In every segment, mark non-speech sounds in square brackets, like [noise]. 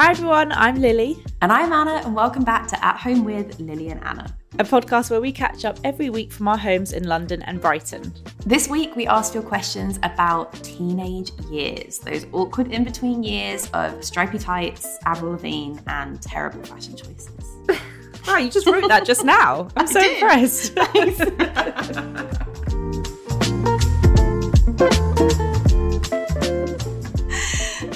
Hi everyone, I'm Lily, And I'm Anna, and welcome back to At Home with Lily and Anna. a podcast where we catch up every week from our homes in London and Brighton. This week, we asked your questions about teenage years, those awkward in between years of stripy tights, Avril Lavigne, and terrible fashion choices. [laughs] Wow, you just wrote that just now. [laughs] I'm so did. impressed. [laughs]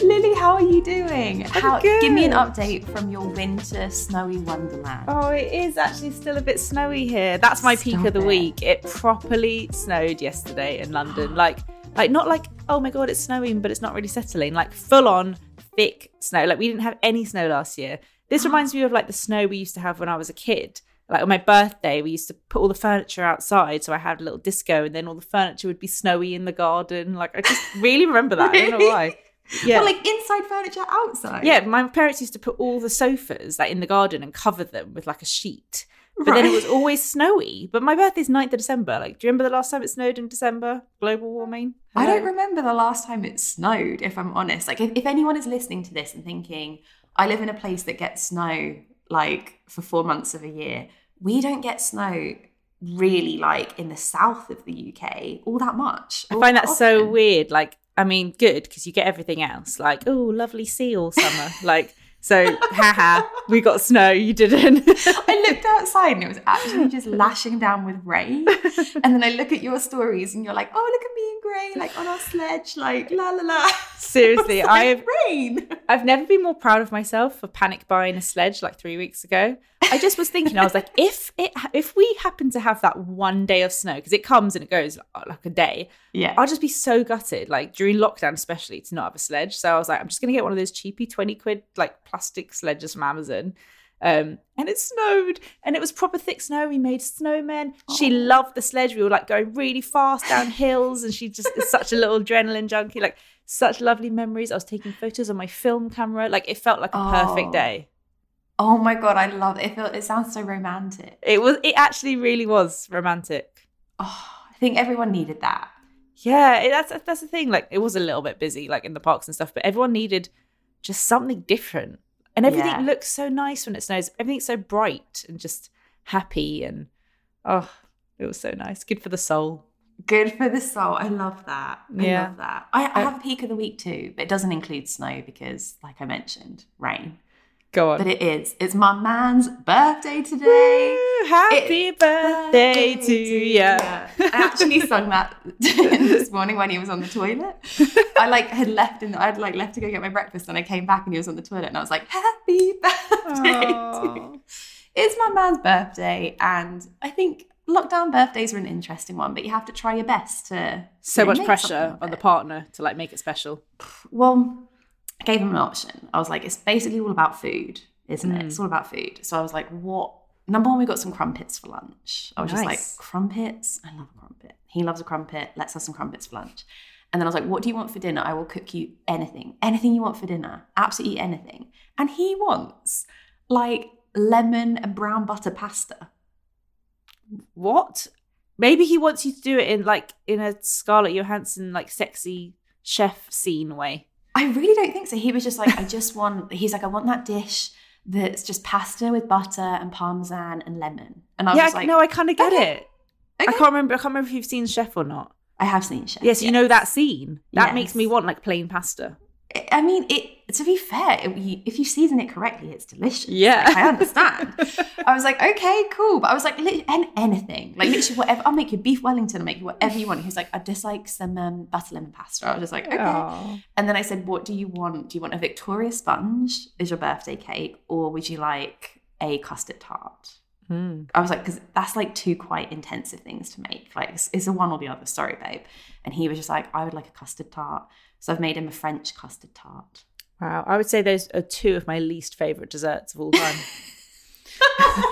Lily, how are you doing? How, give me an update from your winter snowy wonderland. oh, it is actually still a bit snowy here. That's my peak of the it. week. It properly snowed yesterday in London. [gasps] Like, like not like oh my god, it's snowing, but it's not really settling. Like full on thick snow. Like we didn't have any snow last year. This [gasps] reminds me of like the snow we used to have when I was a kid. Like on my birthday, we used to put all the furniture outside, so I had a little disco, and then all the furniture would be snowy in the garden. Like I just really remember that. I don't know why. Yeah, like inside furniture, outside. yeah. My parents used to put all the sofas like in the garden and cover them with like a sheet. But then it was always snowy. But my birthday's 9th of December. Like, do you remember the last time it snowed in December? Global warming. I don't remember the last time it snowed, if I'm honest. Like, if, if anyone is listening to this and thinking, I live in a place that gets snow like for four months of a year, we don't get snow really like in the south of the UK all that much. I find that that so weird. Like, I mean, good because you get everything else. Like, oh, lovely sea all summer. like, so, haha, we got snow. You didn't. I looked outside and it was actually just lashing down with rain. And then I look at your stories and you're like, oh, look at me in grey, like on our sledge, like la la la. Seriously, [laughs] like, have. rain. I've never been more proud of myself for panic buying a sledge like three weeks ago. I just was thinking, I was like, if it, if we happen to have that one day of snow, because it comes and it goes uh, like a day, Yeah. I'll just be so gutted, like during lockdown, especially to not have a sledge. So I was like, I'm just gonna get one of those cheapy 20 quid like plastic sledges from Amazon. Um, and it snowed and it was proper thick snow. We made snowmen. She Oh. loved the sledge. We were like going really fast down [laughs] hills, and she just is such a little adrenaline junkie. Like such lovely memories. I was taking photos on my film camera. Like it felt like a perfect Oh. day. Oh my god, I love it. It, feel, it sounds so romantic. It was it actually really was romantic. Oh, I think everyone needed that. Yeah, it, that's that's the thing. Like, it was a little bit busy, like in the parks and stuff, but everyone needed just something different. And everything Yeah. looks so nice when it snows. Everything's so bright and just happy, and oh, it was so nice. Good for the soul. Good for the soul. I love that. I Yeah. love that. I, I Uh, have a peak of the week too, but it doesn't include snow because, like I mentioned, rain. Go on. But it is. It's my man's birthday today. Woo, happy It's birthday to you. I actually [laughs] sung that [laughs] this morning when he was on the toilet. I like had left in I'd like left to go get my breakfast and I came back and he was on the toilet and I was like, Happy birthday to you. It's my man's birthday and I think lockdown birthdays are an interesting one, but you have to try your best to So much pressure on the partner to like make it special. Well, I gave him an option. I was like, it's basically all about food, isn't it? Mm. It's all about food. So I was like, what? Number one, we got some crumpets for lunch. I was just like, crumpets? I love a crumpet. He loves a crumpet. Let's have some crumpets for lunch. And then I was like, what do you want for dinner? I will cook you anything. Anything you want for dinner. Absolutely anything. And he wants like lemon and brown butter pasta. What? Maybe he wants you to do it in like in a Scarlett Johansson like sexy chef scene way. I really don't think so. He was just like, I just [laughs] want, he's like, I want that dish that's just pasta with butter and parmesan and lemon. And I was yeah, like, no, I kind of get okay, it. I can't remember. I can't remember if you've seen Chef or not. I have seen Chef. Yes, you know that scene. That makes me want like plain pasta. I mean, it. To be fair, it, if you season it correctly, it's delicious. Yeah. Like, I understand. I was like, okay, cool. But I was like, and anything, like literally whatever. I'll make you beef Wellington. I'll make you whatever you want. He was like, I'd just like some um, butter lemon pasta. I was just like, okay. Aw. And then I said, what do you want? Do you want a Victoria sponge as your birthday cake, or would you like a custard tart? Mm. I was like, because that's like two quite intensive things to make. Like, it's, it's a one or the other. Sorry, babe. And he was just like, I would like a custard tart. So I've made him a French custard tart. Wow, I would say those are two of my least favorite desserts of all time. [laughs]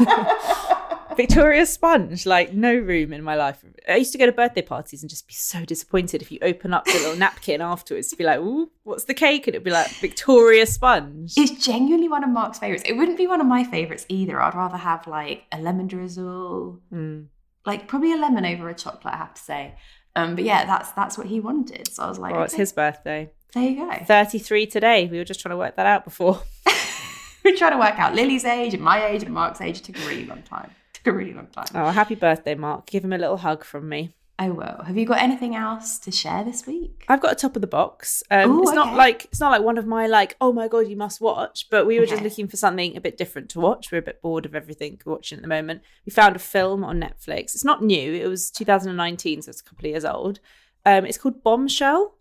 [laughs] Victoria sponge, like no room in my life. I used to go to birthday parties and just be so disappointed if you open up the little napkin afterwards to be like, "Ooh, what's the cake?" and it'd be like Victoria sponge. It's genuinely one of Mark's favorites. It wouldn't be one of my favorites either. I'd rather have like a lemon drizzle, Mm. like probably a lemon over a chocolate. I have to say. Um, but yeah, that's that's what he wanted. So I was like, Well, it's his birthday. there you go. Thirty-three today. We were just trying to work that out before. [laughs] [laughs] we are trying to work out Lily's age and my age and Mark's age. It took a really long time. It took a really long time. Oh, happy birthday, Mark. Give him a little hug from me. I will. Have you got anything else to share this week? I've got a top of the box. Um, Ooh, it's not like it's not like one of my like oh my god you must watch, but we were just looking for something a bit different to watch. We're a bit bored of everything we're watching at the moment. We found a film on Netflix. It's not new. It was 2019, so it's a couple of years old. Um, it's called Bombshell.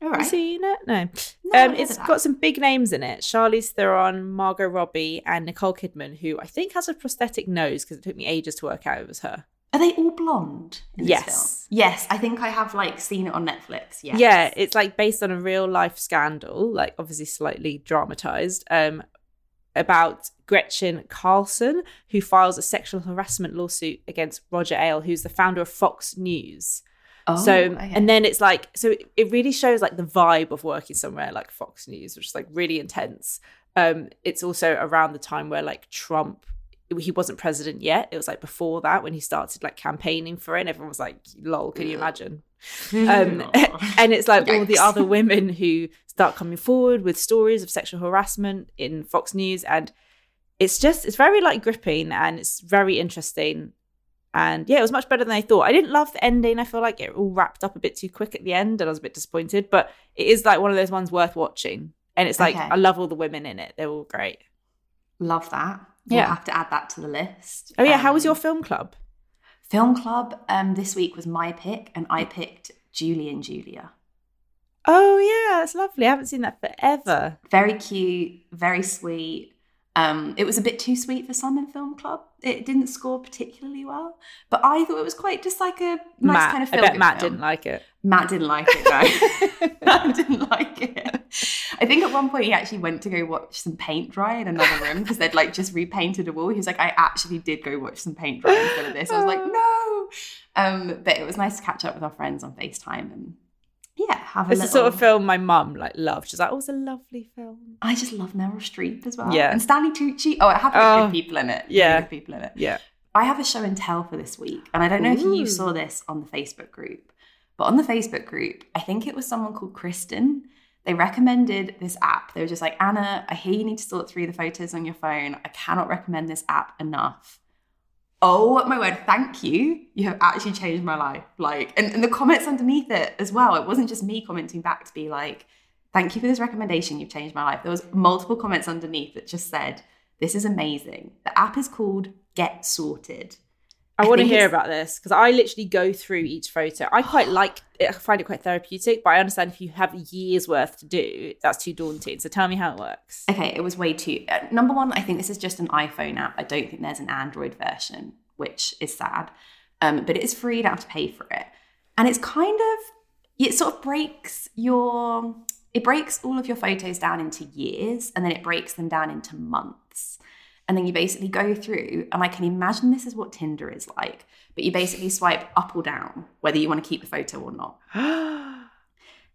All Have you seen it? No. No, um, that. got some big names in it. Charlize Theron, Margot Robbie, and Nicole Kidman, who I think has a prosthetic nose because it took me ages to work out it was her. Are they all blonde? In this Yes. Film? Yes. I think I have like seen it on Netflix. Yes. Yeah, it's like based on a real life scandal, like obviously slightly dramatized, um, about Gretchen Carlson, who files a sexual harassment lawsuit against Roger Ailes, who's the founder of Fox News. Oh, so, okay. and then it's like, so it, it really shows like the vibe of working somewhere like Fox News, which is like really intense. Um, it's also around the time where like Trump, he wasn't president yet. It was like before that when he started like campaigning for it. And everyone was like, lol, can you imagine? [laughs] um, [laughs] and it's like all the other women who start coming forward with stories of sexual harassment in Fox News, and it's just it's very like gripping and it's very interesting. And yeah, it was much better than I thought. I didn't love the ending. I feel like it all wrapped up a bit too quick at the end, and I was a bit disappointed. But it is like one of those ones worth watching. And it's like Okay. I love all the women in it; they're all great. Love that. We'll Yeah. have to add that to the list. Oh yeah, how was Um, your film club? film club? Um, this week was my pick, and I picked Julie and Julia. Oh yeah, that's lovely. I haven't seen that forever. Very cute, very sweet. Um, it was a bit too sweet for some in film club. It didn't score particularly well, but I thought it was quite just like a nice Matt, kind of film. I bet Matt didn't like it. Matt didn't like it. No, [laughs] [laughs] Matt didn't like it. I think at one point he actually went to go watch some paint dry in another room because they'd like just repainted a wall. He was like, I actually did go watch some paint dry instead of this. I was like, no. Um, but it was nice to catch up with our friends on FaceTime and yeah, have a It's the sort of film my mum like loved. She's like, "Oh, it's a lovely film." I just love Meryl Streep as well. Yeah. and Stanley Tucci. Oh, it had Oh, good people in it. Really yeah. good people in it. Yeah. I have a show and tell for this week, and I don't know if you saw this on the Facebook group, but on the Facebook group, I think it was someone called Kristen. They recommended this app. They were just like, Anna, I hear you need to sort through the photos on your phone. I cannot recommend this app enough. Oh my word, thank you. You have actually changed my life. Like, and, and the comments underneath it as well. It wasn't just me commenting back to be like, thank you for this recommendation. You've changed my life. There was multiple comments underneath that just said, this is amazing. The app is called Get Sorted. I, I want to hear it's- about this because I literally go through each photo. I quite [gasps] like it. I find it quite therapeutic, but I understand if you have years worth to do, that's too daunting. So tell me how it works. Okay, it was way too. Uh, number one, I think this is just an iPhone app. I don't think there's an Android version, which is sad. Um, but it is free. You don't have to pay for it, and it's kind of it sort of breaks your it breaks all of your photos down into years, and then it breaks them down into months. And then you basically go through, and I can imagine this is what Tinder is like, but you basically swipe up or down whether you want to keep the photo or not. [gasps]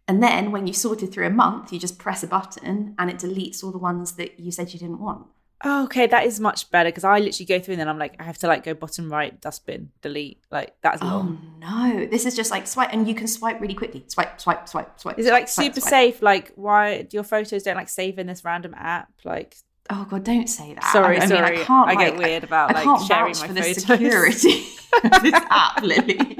And then when you've sorted through a month, you just press a button and it deletes all the ones that you said you didn't want. Oh, okay, that is much better because I literally go through and then I'm like, I have to like go bottom right, dustbin, delete. Like that's Oh long. no, this is just like swipe, and you can swipe really quickly. Swipe, swipe, swipe, swipe. Is it like swipe, super swipe. safe? Like why your photos don't like save in this random app? Like Oh god, don't say that. Sorry, I, I sorry. Mean, I can't. I get like, weird about, I like, can't sharing my for the photos. security [laughs] of this app, Lily.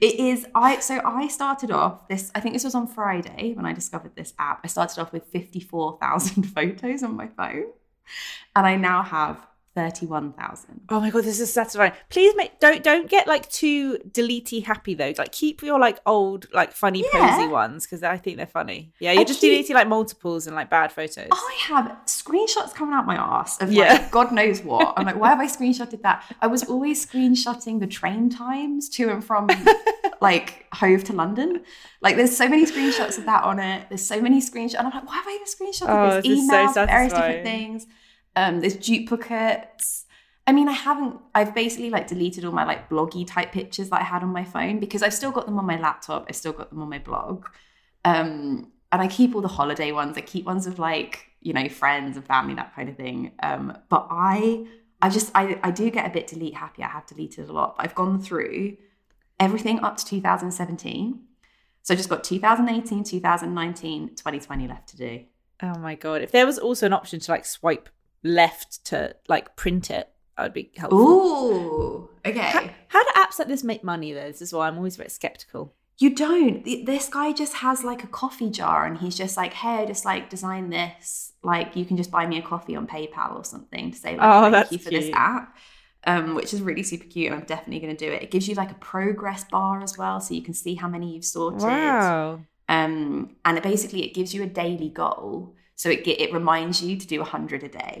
it is. I so I started off this. I think this was on Friday when I discovered this app. I started off with fifty four thousand [laughs] photos on my phone, and I now have thirty one thousand. Oh my god, this is satisfying. Please make don't don't get like too deletey happy though. Like keep your like old like funny Yeah. posy ones because I think they're funny. Yeah, you're I just keep- deleting like multiples and like bad photos. I have screenshots coming out my ass of Yeah. like God knows what. I'm like, why have I [laughs] screenshotted that? I was always screenshotting the train times to and from [laughs] like Hove to London. Like there's so many screenshots of that on it. There's so many screenshots. And I'm like, why have I even screenshotted Oh, this? this is so Emails, various different things. Um, there's duplicates. I mean, I haven't. I've basically like deleted all my like bloggy type pictures that I had on my phone because I've still got them on my laptop. I've still got them on my blog. Um, and I keep all the holiday ones. I keep ones of like, you know, friends and family, that kind of thing. Um, but I I just I, I do get a bit delete happy. I have deleted a lot. But I've gone through everything up to 2017. So I just got 2018, 2019, 2020 left to do. Oh my god! If there was also an option to like swipe left to like print it, that would be helpful. Ooh, How, okay. how do apps like this make money though? This is why I'm always very skeptical. You don't. This guy just has like a coffee jar and he's just like, hey, I just like design this. Like, you can just buy me a coffee on PayPal or something to say, like, Oh, thank that's you for this app. Um, which is really super cute, and I'm definitely going to do it. It gives you like a progress bar as well, so you can see how many you've sorted. Wow. Um, and it basically it gives you a daily goal, so it it reminds you to do hundred a day.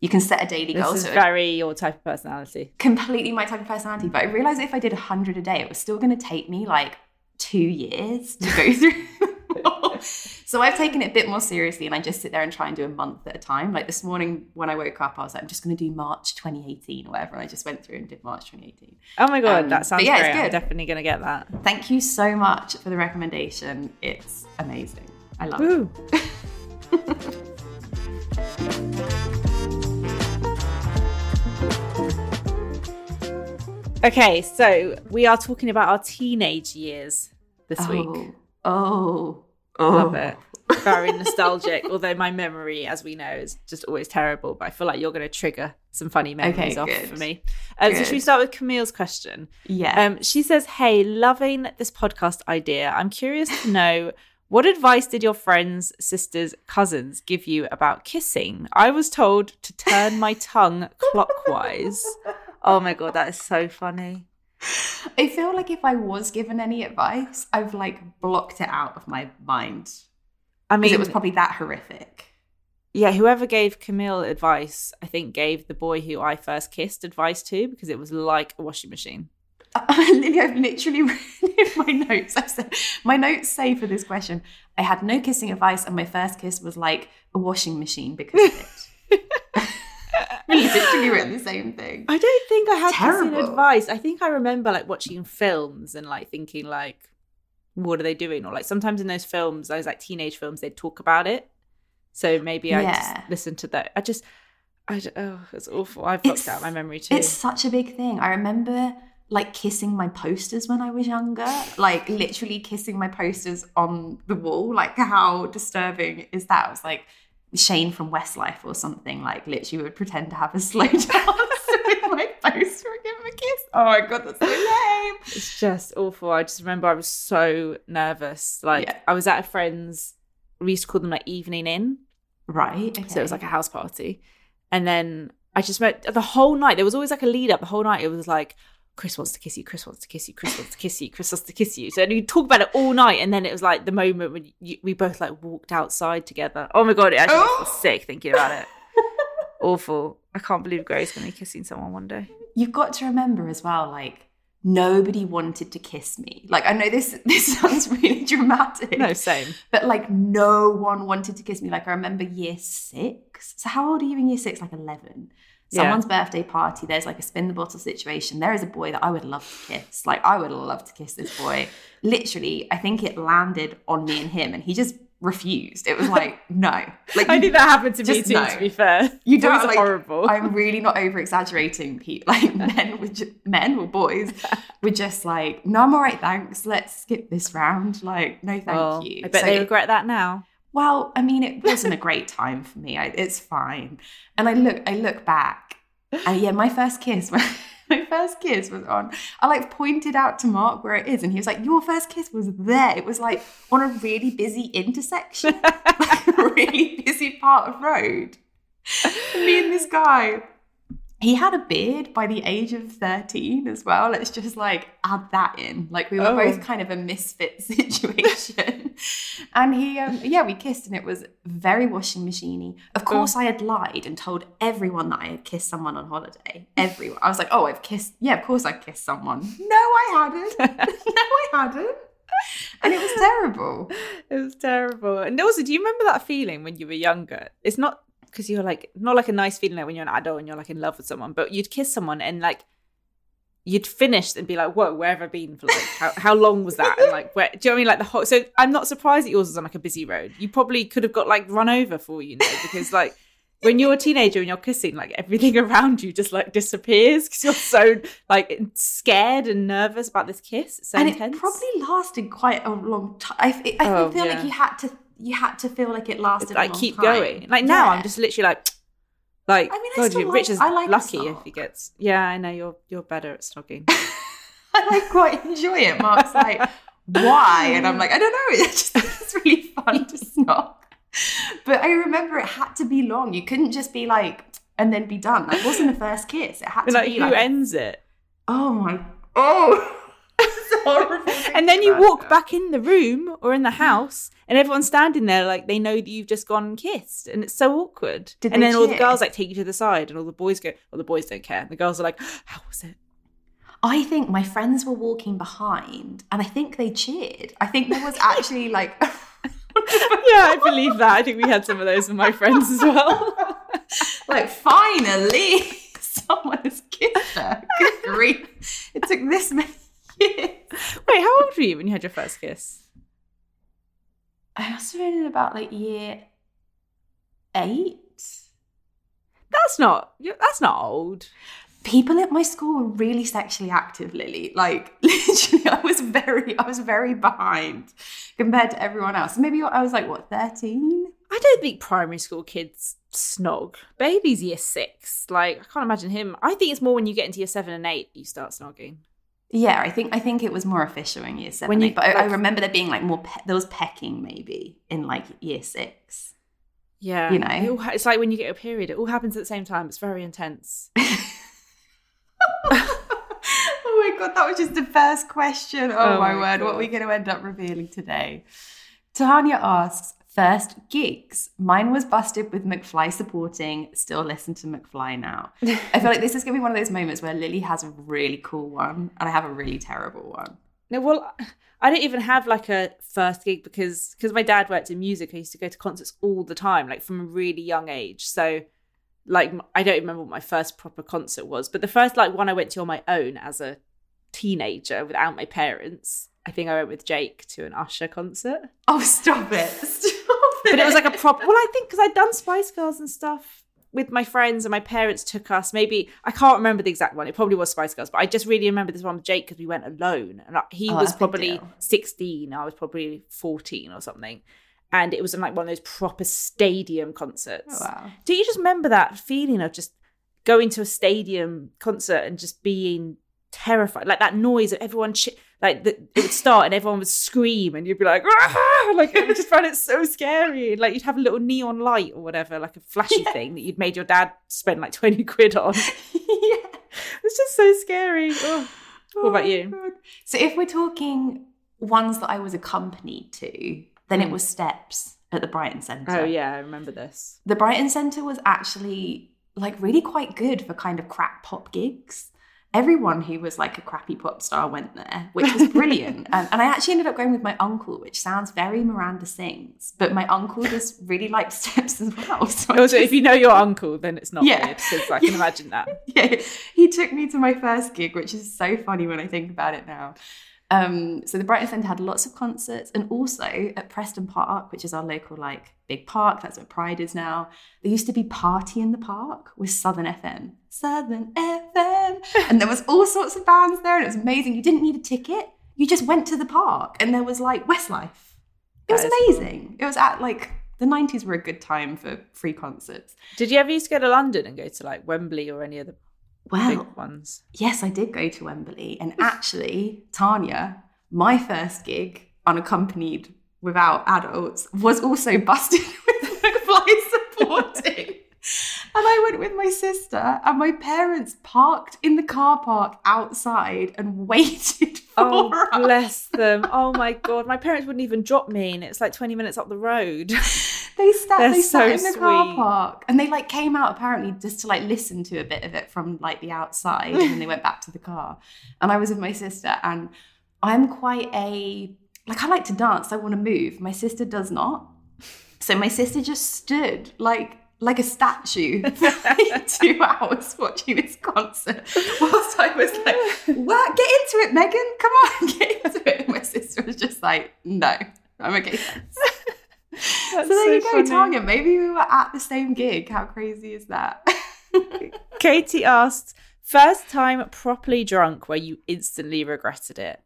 You can set a daily This goal, is so it- very your type of personality. completely my type of personality. But I realized if I did 100 a day, it was still going to take me like two years to go [laughs] through. so I've taken it a bit more seriously and I just sit there and try and do a month at a time. Like this morning when I woke up, I was like, I'm just going to do March 2018 or whatever. And I just went through and did March 2018. Oh my god, Um, that sounds yeah, it's great. I'm good. definitely gonna get that. Thank you so much for the recommendation. It's amazing. I love it. [laughs] [laughs] Okay, so we are talking about our teenage years this week. Oh, oh, Love it. [laughs] Very nostalgic, although my memory, as we know, is just always terrible. But I feel like you're going to trigger some funny memories Okay, off good. for me. Um, so, should we start with Camille's question? Yeah. Um, she says, Hey, loving this podcast idea. I'm curious to know what advice did your friends, sisters, cousins give you about kissing? I was told to turn my tongue clockwise. [laughs] Oh my God, that is so funny. I feel like if I was given any advice, I've like blocked it out of my mind I mean, it was probably that horrific. yeah, whoever gave Camille advice, I think gave the boy who I first kissed advice to because it was like a washing machine. [laughs] Lily, I've literally [laughs] in [laughs] my notes. I said my notes say for this question, I had no kissing advice, and my first kiss was like a washing machine because of it. [laughs] [laughs] I literally written the same thing. I don't think I had kissing Terrible. advice. I think I remember like watching films and like thinking like, what are they doing? Or like sometimes in those films, those like teenage films, they'd talk about it. So maybe I Yeah. just listened to that. I just, I oh, it's awful. I've blocked It's- out my memory too. It's such a big thing. I remember like kissing my posters when I was younger, like literally kissing my posters on the wall. Like, how disturbing is that? It was like Shane from Westlife or something. Like, literally would pretend to have a [laughs] slow dance with my poster and give him a kiss. Oh my god, that's so lame. It's just awful. I just remember I was so nervous. Like Yeah. I was at a friend's. We used to call them like evening in. Right. So it was like a house party. And then I just met the whole night. There was always like a lead up. The whole night it was like, Chris wants to kiss you, Chris wants to kiss you, Chris wants to kiss you, Chris wants to kiss you. So you talk about it all night. And then it was like the moment when you, we both like walked outside together. Oh my God, it actually Oh. sick thinking about it. [laughs] Awful. I can't believe Grace going to be kissing someone one day. You've got to remember as well, like nobody wanted to kiss me. Like I know this [laughs] this sounds really dramatic. No, same. But like no one wanted to kiss me. Like I remember year six. So how old are you in year six? Like eleven. Yeah. Someone's birthday party. There's like a spin the bottle situation. There is a boy that I would love to kiss. Like I would love to kiss this boy. Literally, I think it landed on me and him, and he just refused. It was like [laughs] no. Like I think that happened to me too, no. to be fair. you don't like, horrible. I'm really not over exaggerating. Pete. [laughs] Like men would ju- men or boys [laughs] were just like, no, I'm all right, thanks. Let's skip this round. Like, no, thank Well, you. I bet So they regret that now. Well, I mean, it [laughs] wasn't a great time for me. I, it's fine. And I look, I look back, and yeah, my first kiss, [laughs] my first kiss was on. I like pointed out to Mark where it is, and he was like, "Your first kiss was there. It was like on a really busy intersection, [laughs] like a really busy part of road." And me and this guy. He had a beard by the age of 13 as well. Let's just like add that in. Like we were Oh. both kind of a misfit [laughs] situation. and he, um, yeah, we kissed and it was very washing machiney. Of course, I had lied and told everyone that I had kissed someone on holiday. Everyone. I was like, oh, I've kissed, yeah, of course I've kissed someone. No, I hadn't. [laughs] no, I hadn't. And it was terrible. It was terrible. And also, do you remember that feeling when you were younger? It's not because you're like not like a nice feeling like when you're an adult and you're like in love with someone, but you'd kiss someone and like you'd finish and be like, "Whoa, where have I been for like how, how long was that?" And like, where do you know what I mean? Like the whole. So I'm not surprised that yours was on like a busy road. You probably could have got like run over for you know because like. When you're a teenager and you're kissing, like everything [laughs] around you just like disappears because you're so like scared and nervous about this kiss. It's so and intense. it probably lasted quite a long time. I, I Oh, feel yeah. like you had to you had to feel like it lasted. a like keep time. going. Like now, Yeah. I'm just literally like, [tsk] like I mean, I God, still you- like- Rich is I like lucky if he gets. Yeah, I know you're you're better at snogging. [laughs] I like quite enjoy it. Mark's like, why? And I'm like, I don't know. [laughs] It's just it's really fun to [laughs] snog. But I remember it had to be long. You couldn't just be like, and then be done. That wasn't a first kiss. It had to like be who like, ends it? oh my, oh. [laughs] And then you walk back in the room or in the house, and everyone's standing there like they know that you've just gone and kissed, and it's so awkward. Did and then all the girls like take you to the side, and all the boys go. Well, the boys don't care. And the girls are like, [gasps] "How was it?" I think my friends were walking behind, and I think they cheered. I think there was actually like. [laughs] yeah, I believe that. I think we had some of those with my friends as well. [laughs] like finally someone has kissed her. Good grief. It took this many years. Wait, how old were you when you had your first kiss? I must have been in about like year eight. That's not. That's not old. People at my school were really sexually active, Lily. Like [laughs] literally, I was very, I was very behind compared to everyone else. Maybe I was like what thirteen. I don't think primary school kids snog. Baby's year six. Like I can't imagine him. I think it's more when you get into year seven and eight you start snogging. Yeah, I think I think it was more official in year seven. When you- eight, but I, I remember there being like more. Pe- there was pecking maybe in like year six. Yeah, You know. It all it's like when you get a period. It all happens at the same time. It's very intense. [laughs] [laughs] oh my god, that was just the first question. Oh, Oh my, my word, what are we going to end up revealing today? Tanya asks, first gigs. Mine was busted with McFly supporting. Still listen to McFly now. I feel like this is going to be one of those moments where Lily has a really cool one and I have a really terrible one. No, well, I don't even have like a first gig because because my dad worked in music. I used to go to concerts all the time, like from a really young age. So, like, I don't remember what my first proper concert was, but the first like one I went to on my own as a teenager without my parents. I think I went with Jake to an Usher concert, Oh, stop it. [laughs] But it was like a proper. Well, I think because I'd done Spice Girls and stuff with my friends, and my parents took us. Maybe I can't remember the exact one. It probably was Spice Girls, but I just really remember this one with Jake because we went alone, and he Oh, was probably sixteen. I was probably fourteen or something, and it was in like one of those proper stadium concerts. Oh, wow. Do you just remember that feeling of just going to a stadium concert and just being terrified, like that noise of everyone, ch- like the, it would start and everyone would scream, and you'd be like, "Ah!" like I just found it so scary. And, Like you'd have a little neon light or whatever, like a flashy Yeah. thing that you'd made your dad spend like twenty quid on. [laughs] yeah. It's just so scary. Oh. What about Oh, you? God. So if we're talking ones that I was accompanied to, then it Mm. was Steps at the Brighton Centre. Oh yeah, I remember this. The Brighton Centre was actually like really quite good for kind of crap pop gigs. Everyone who was like a crappy pop star went there, which was brilliant. [laughs] um, and I actually ended up going with my uncle, which sounds very Miranda sings, but my uncle just really liked [laughs] Steps as well. So Also, just- if you know your uncle, then it's not Yeah. weird because I [laughs] can imagine that. yeah, he took me to my first gig, which is so funny when I think about it now. Um, so the Brighton Centre had lots of concerts, and also at Preston Park, which is our local like big park, that's where Pride is now. There used to be Party in the Park with Southern FM, Southern FM, and there was all sorts of bands there, and it was amazing. You didn't need a ticket; you just went to the park, and there was like Westlife. It was is cool. amazing. It was at like the '90s were a good time for free concerts. Did you ever used to go to London and go to like Wembley or any of the Well, big ones? Yes, I did go to Wembley. And [laughs] actually, Tanya, my first gig unaccompanied without adults was also busted [laughs] with McFly supporting. And I went with my sister, and my parents parked in the car park outside and [laughs] waited for Oh, us. bless them. Oh my God. My parents wouldn't even drop me, and it's like 20 minutes up the road. [laughs] They sat, They're they sat so in the car park and they like came out apparently just to like listen to a bit of it from like the outside and then they went back to the car. And I was with my sister and I'm quite a like I like to dance, I want to move. My sister does not. So my sister just stood like like a statue [laughs] for like two [laughs] hours watching this concert whilst I was like, what? Get into it, Megan. Come on, [laughs] get into it. And my sister was just like, no, I'm okay. thanks." That's so there you go, funny. Tanya. Maybe we were at the same gig. How crazy is that? Katie asked, first time properly drunk where you instantly regretted it.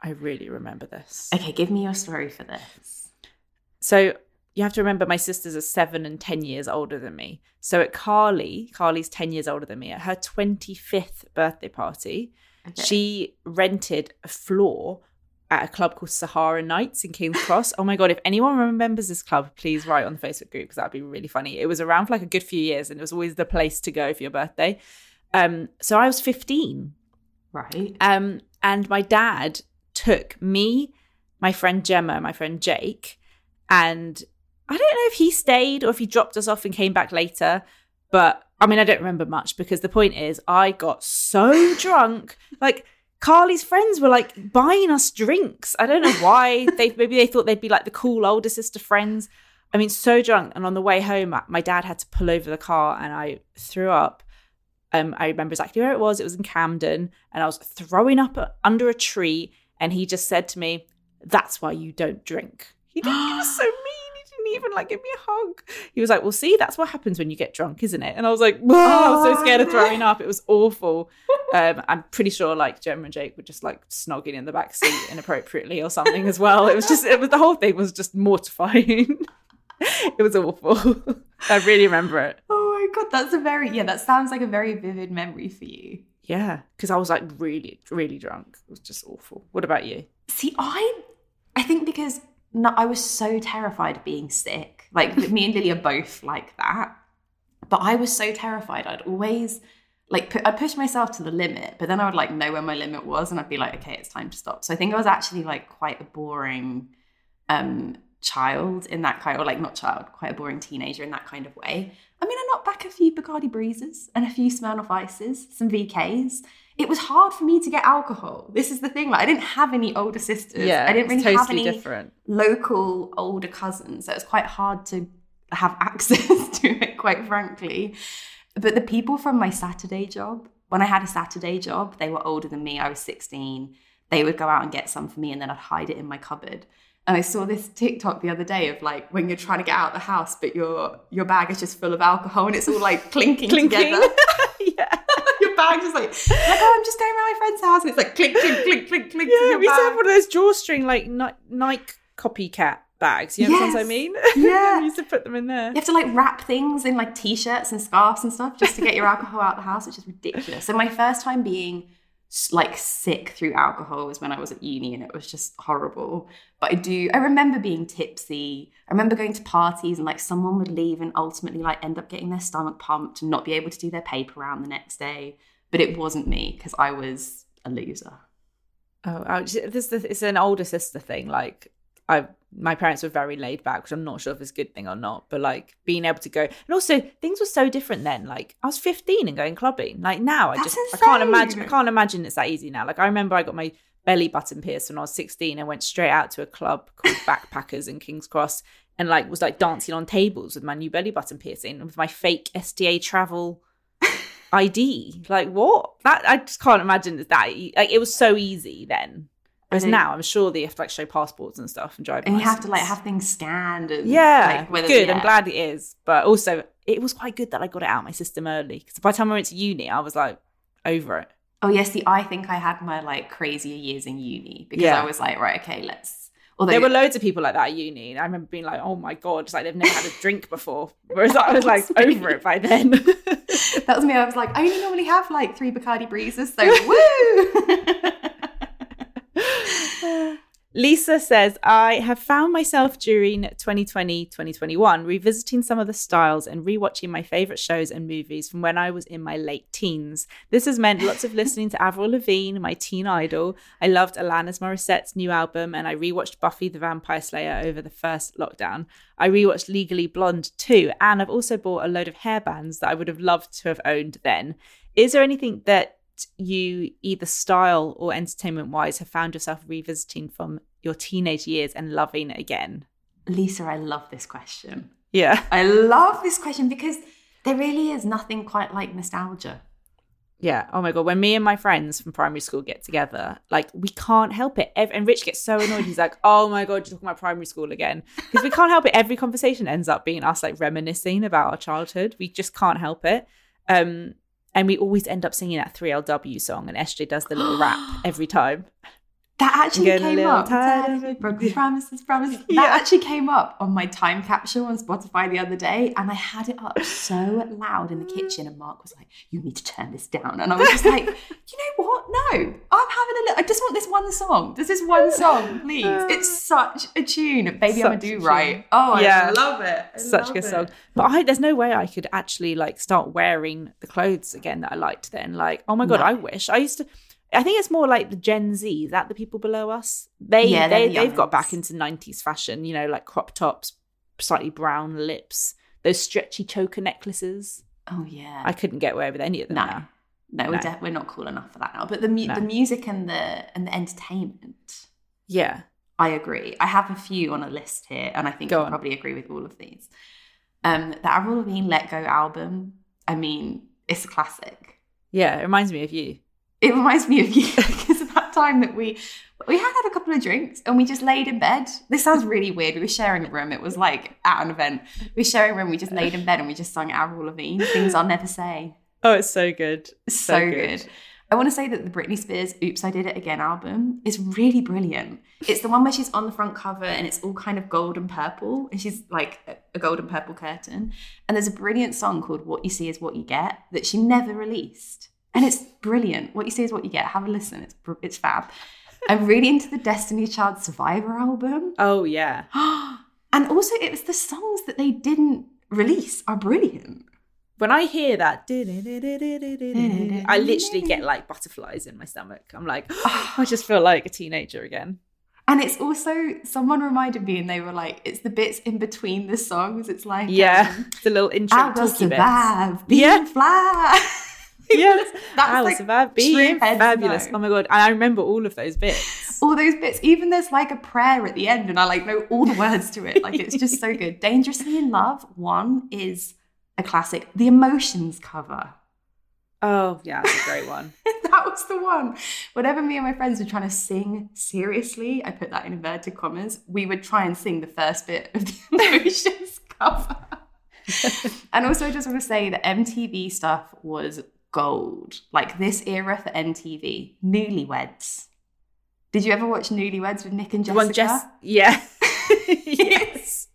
I really remember this. okay, give me your story for this. So you have to remember my sisters are seven and 10 years older than me. So at Carly, Carly's 10 years older than me, at her 25th birthday party, Okay. she rented a floor at a club called Sahara Nights in King's Cross. Oh my God, if anyone remembers this club, please write on the Facebook group because that'd be really funny. It was around for like a good few years and it was always the place to go for your birthday. Um, so I was 15 Right. um, and my dad took me, my friend Gemma, my friend Jake, and I don't know if he stayed or if he dropped us off and came back later. But I mean, I don't remember much because the point is, I got so [laughs] drunk. Like, Carly's friends were like buying us drinks. I don't know why. [laughs] they maybe they thought they'd be like the cool older sister friends. I mean, so drunk. And on the way home, my dad had to pull over the car and I threw up. Um, I remember exactly where it was. It was in Camden, and I was throwing up under a tree. And he just said to me, "That's why you don't drink." He, did, he was so [gasps] mean. Didn't even like give me a hug. He was like, "Well, see, that's what happens when you get drunk, isn't it?" And I was like, "Whoa!" I was so scared of throwing up. It was awful. [laughs] Um, I'm pretty sure like Gemma and Jake were just like snogging in the back seat inappropriately or something as well. It was just it was the whole thing was just mortifying. [laughs] it was awful. [laughs] I really remember it. Oh my god, that's a very yeah. That sounds like a very vivid memory for you. Yeah, because I was like really, really drunk. It was just awful. What about you? See, I I think because no, I was so terrified of being sick. Like me and Lily are both like that. But I was so terrified. I'd always like pu- I'd push myself to the limit, but then I would like know where my limit was, and I'd be like, okay, it's time to stop. So I think I was actually like quite a boring um child in that kind, or like not child, quite a boring teenager in that kind of way. I mean, I knocked back a few Bacardi Breezes and a few Smirnoff Ices, some VKs. It was hard for me to get alcohol. This is the thing. Like, I didn't have any older sisters. I didn't really it's have totally any different. local older cousins. So it was quite hard to have [laughs] access to it, quite frankly. But the people from my Saturday job, when I had a Saturday job, they were older than me. I was 16. They would go out and get some for me, and then I'd hide it in my cupboard. And I saw this TikTok the other day of like when you're trying to get out of the house, but your your bag is just full of alcohol and it's all like [laughs] clinking, Clinking. together. [laughs] your just like, like, oh, I'm just going around my friend's house, and it's like clink, clink, clink, clink. in Yeah, we used to have one of those drawstring like Nike copycat bags. You know what I mean? [laughs] Yeah. we used to put them in there. You have to like wrap things in like t-shirts and scarves and stuff just to get your [laughs] alcohol out the house, which is ridiculous. So my first time being like sick through alcohol was when I was at uni, and it was just horrible. But I do, I remember being tipsy. I remember going to parties and like someone would leave and ultimately like end up getting their stomach pumped and not be able to do their paper round the next day. But it wasn't me because I was a loser. Oh, oh I was- this is it's an older sister thing. Like, I my parents were very laid back, which I'm not sure if it's a good thing or not. But like being able to go, and also things were so different then. Like I was 15 and going clubbing. Like now, I That's just I can't imagine. I can't imagine it's that easy now. Like I remember I got my belly button pierced when I was 16 and went straight out to a club called Backpackers in King's Cross and like was like dancing on tables with my new belly button piercing and with my fake STA travel ID. Like what? That I just can't imagine that. that e- like it was so easy then. Whereas now I'm sure that you have to like show passports and stuff and drive. And you have to like have things scanned and yeah, like, whether- good. I'm glad it is, but also it was quite good that I got it out of my system early because by the time I went to uni, I was like over it. Oh yes, see, I think I had my like crazier years in uni because Yeah. I was like, right, okay, let's. Although There were loads of people like that at uni. I remember being like, "Oh my god!" It's like they've never had a drink before. Whereas I was like [laughs] over it by then. [laughs] that was me. I was like, I only normally have like three Bacardi breezes, so woo. [laughs] Lisa says, I have found myself during 2020 2021 revisiting some of the styles and rewatching my favorite shows and movies from when I was in my late teens. This has meant lots of listening to Avril Lavigne, my teen idol. I loved Alanis Morissette's new album and I rewatched Buffy the Vampire Slayer over the first lockdown. I rewatched Legally Blonde too, and I've also bought a load of hairbands that I would have loved to have owned then. Is there anything that you either style or entertainment wise have found yourself revisiting from your teenage years and loving again? Lisa, I love this question. Yeah. I love this question because there really is nothing quite like nostalgia. Yeah. Oh my God. When me and my friends from primary school get together, like we can't help it. And Rich gets so annoyed. He's like, oh my God, you're talking about primary school again. Because we can't help it. Every conversation ends up being us like reminiscing about our childhood. We just can't help it. Um, and we always end up singing that 3LW song, and SJ does the little rap [gasps] every time. That actually getting came up. tired Tired of of it. broken promises, promises. That [laughs] actually came up on my time capsule on Spotify the other day, and I had it up so loud in the kitchen, and Mark was like, "You need to turn this down," and I was just like, "You know what? No, I'm having a look. I just want this one song. Just this one song, please. [laughs] It's such a tune, baby. I'm a Such do right. Oh, Yeah. I love it. I Such a good it. song. But I there's no way I could actually like start wearing the clothes again that I liked then. Like, oh my god, No. I wish. I used to I think it's more like the Gen Z, is that the people below us. They Yeah, they the they've got back into nineties fashion, you know, like crop tops, slightly brown lips, those stretchy choker necklaces. Oh yeah. I couldn't get away with any of them No. now. no, we're No. de- we're not cool enough for that now. But the mu- No. the music and the and the entertainment. Yeah. I agree. I have a few on a list here, and I think Go you'll on. probably agree with all of these. Um, the Avril Lavigne "Let Go" album. I mean, it's a classic. Yeah. It reminds me of you. It reminds me of you [laughs] because of that time that we we had had a couple of drinks and we just laid in bed. This sounds really weird. We were sharing a room. It was like at an event. We were sharing a room. We just laid in bed and we just sung Avril Lavigne. Things I'll never say. Oh, it's so good. So, So good. good. I want to say that the Britney Spears "Oops, I Did It Again" album is really brilliant. It's the one where she's on the front cover and it's all kind of gold and purple, and she's like a- a gold and purple curtain. And there's a brilliant song called "What You See Is What You Get" that she never released, and it's brilliant. What you see is what you get. Have a listen. It's it's fab. I'm really into the Destiny Child Survivor album, Oh yeah. [gasps] and also it was the songs that they didn't release are brilliant. When I hear that, [laughs] I literally get like butterflies in my stomach. I'm like, [gasps] I just feel like a teenager again. And it's also someone reminded me, and they were like, "It's the bits in between the songs. It's like, Yeah, um, the little intro I will bits. survive, being Yeah. fly." [laughs] Yes, [laughs] That's will like survive being fabulous. Oh my god, and I remember all of those bits. All those bits. Even there's like a prayer at the end, and I like know all the words to it. [laughs] Like it's just so good. Dangerously in Love one is a classic. The Emotions cover. Oh yeah, that's a great one. [laughs] that was the one. Whenever me and my friends were trying to sing seriously, I put that in inverted commas, we would try and sing the first bit of the emotions cover. and also, I just want to say that MTV stuff was gold. Like this era for MTV, Newlyweds. Did you ever watch Newlyweds with Nick and Jessica? one Jess, yeah, [laughs] [laughs] yes.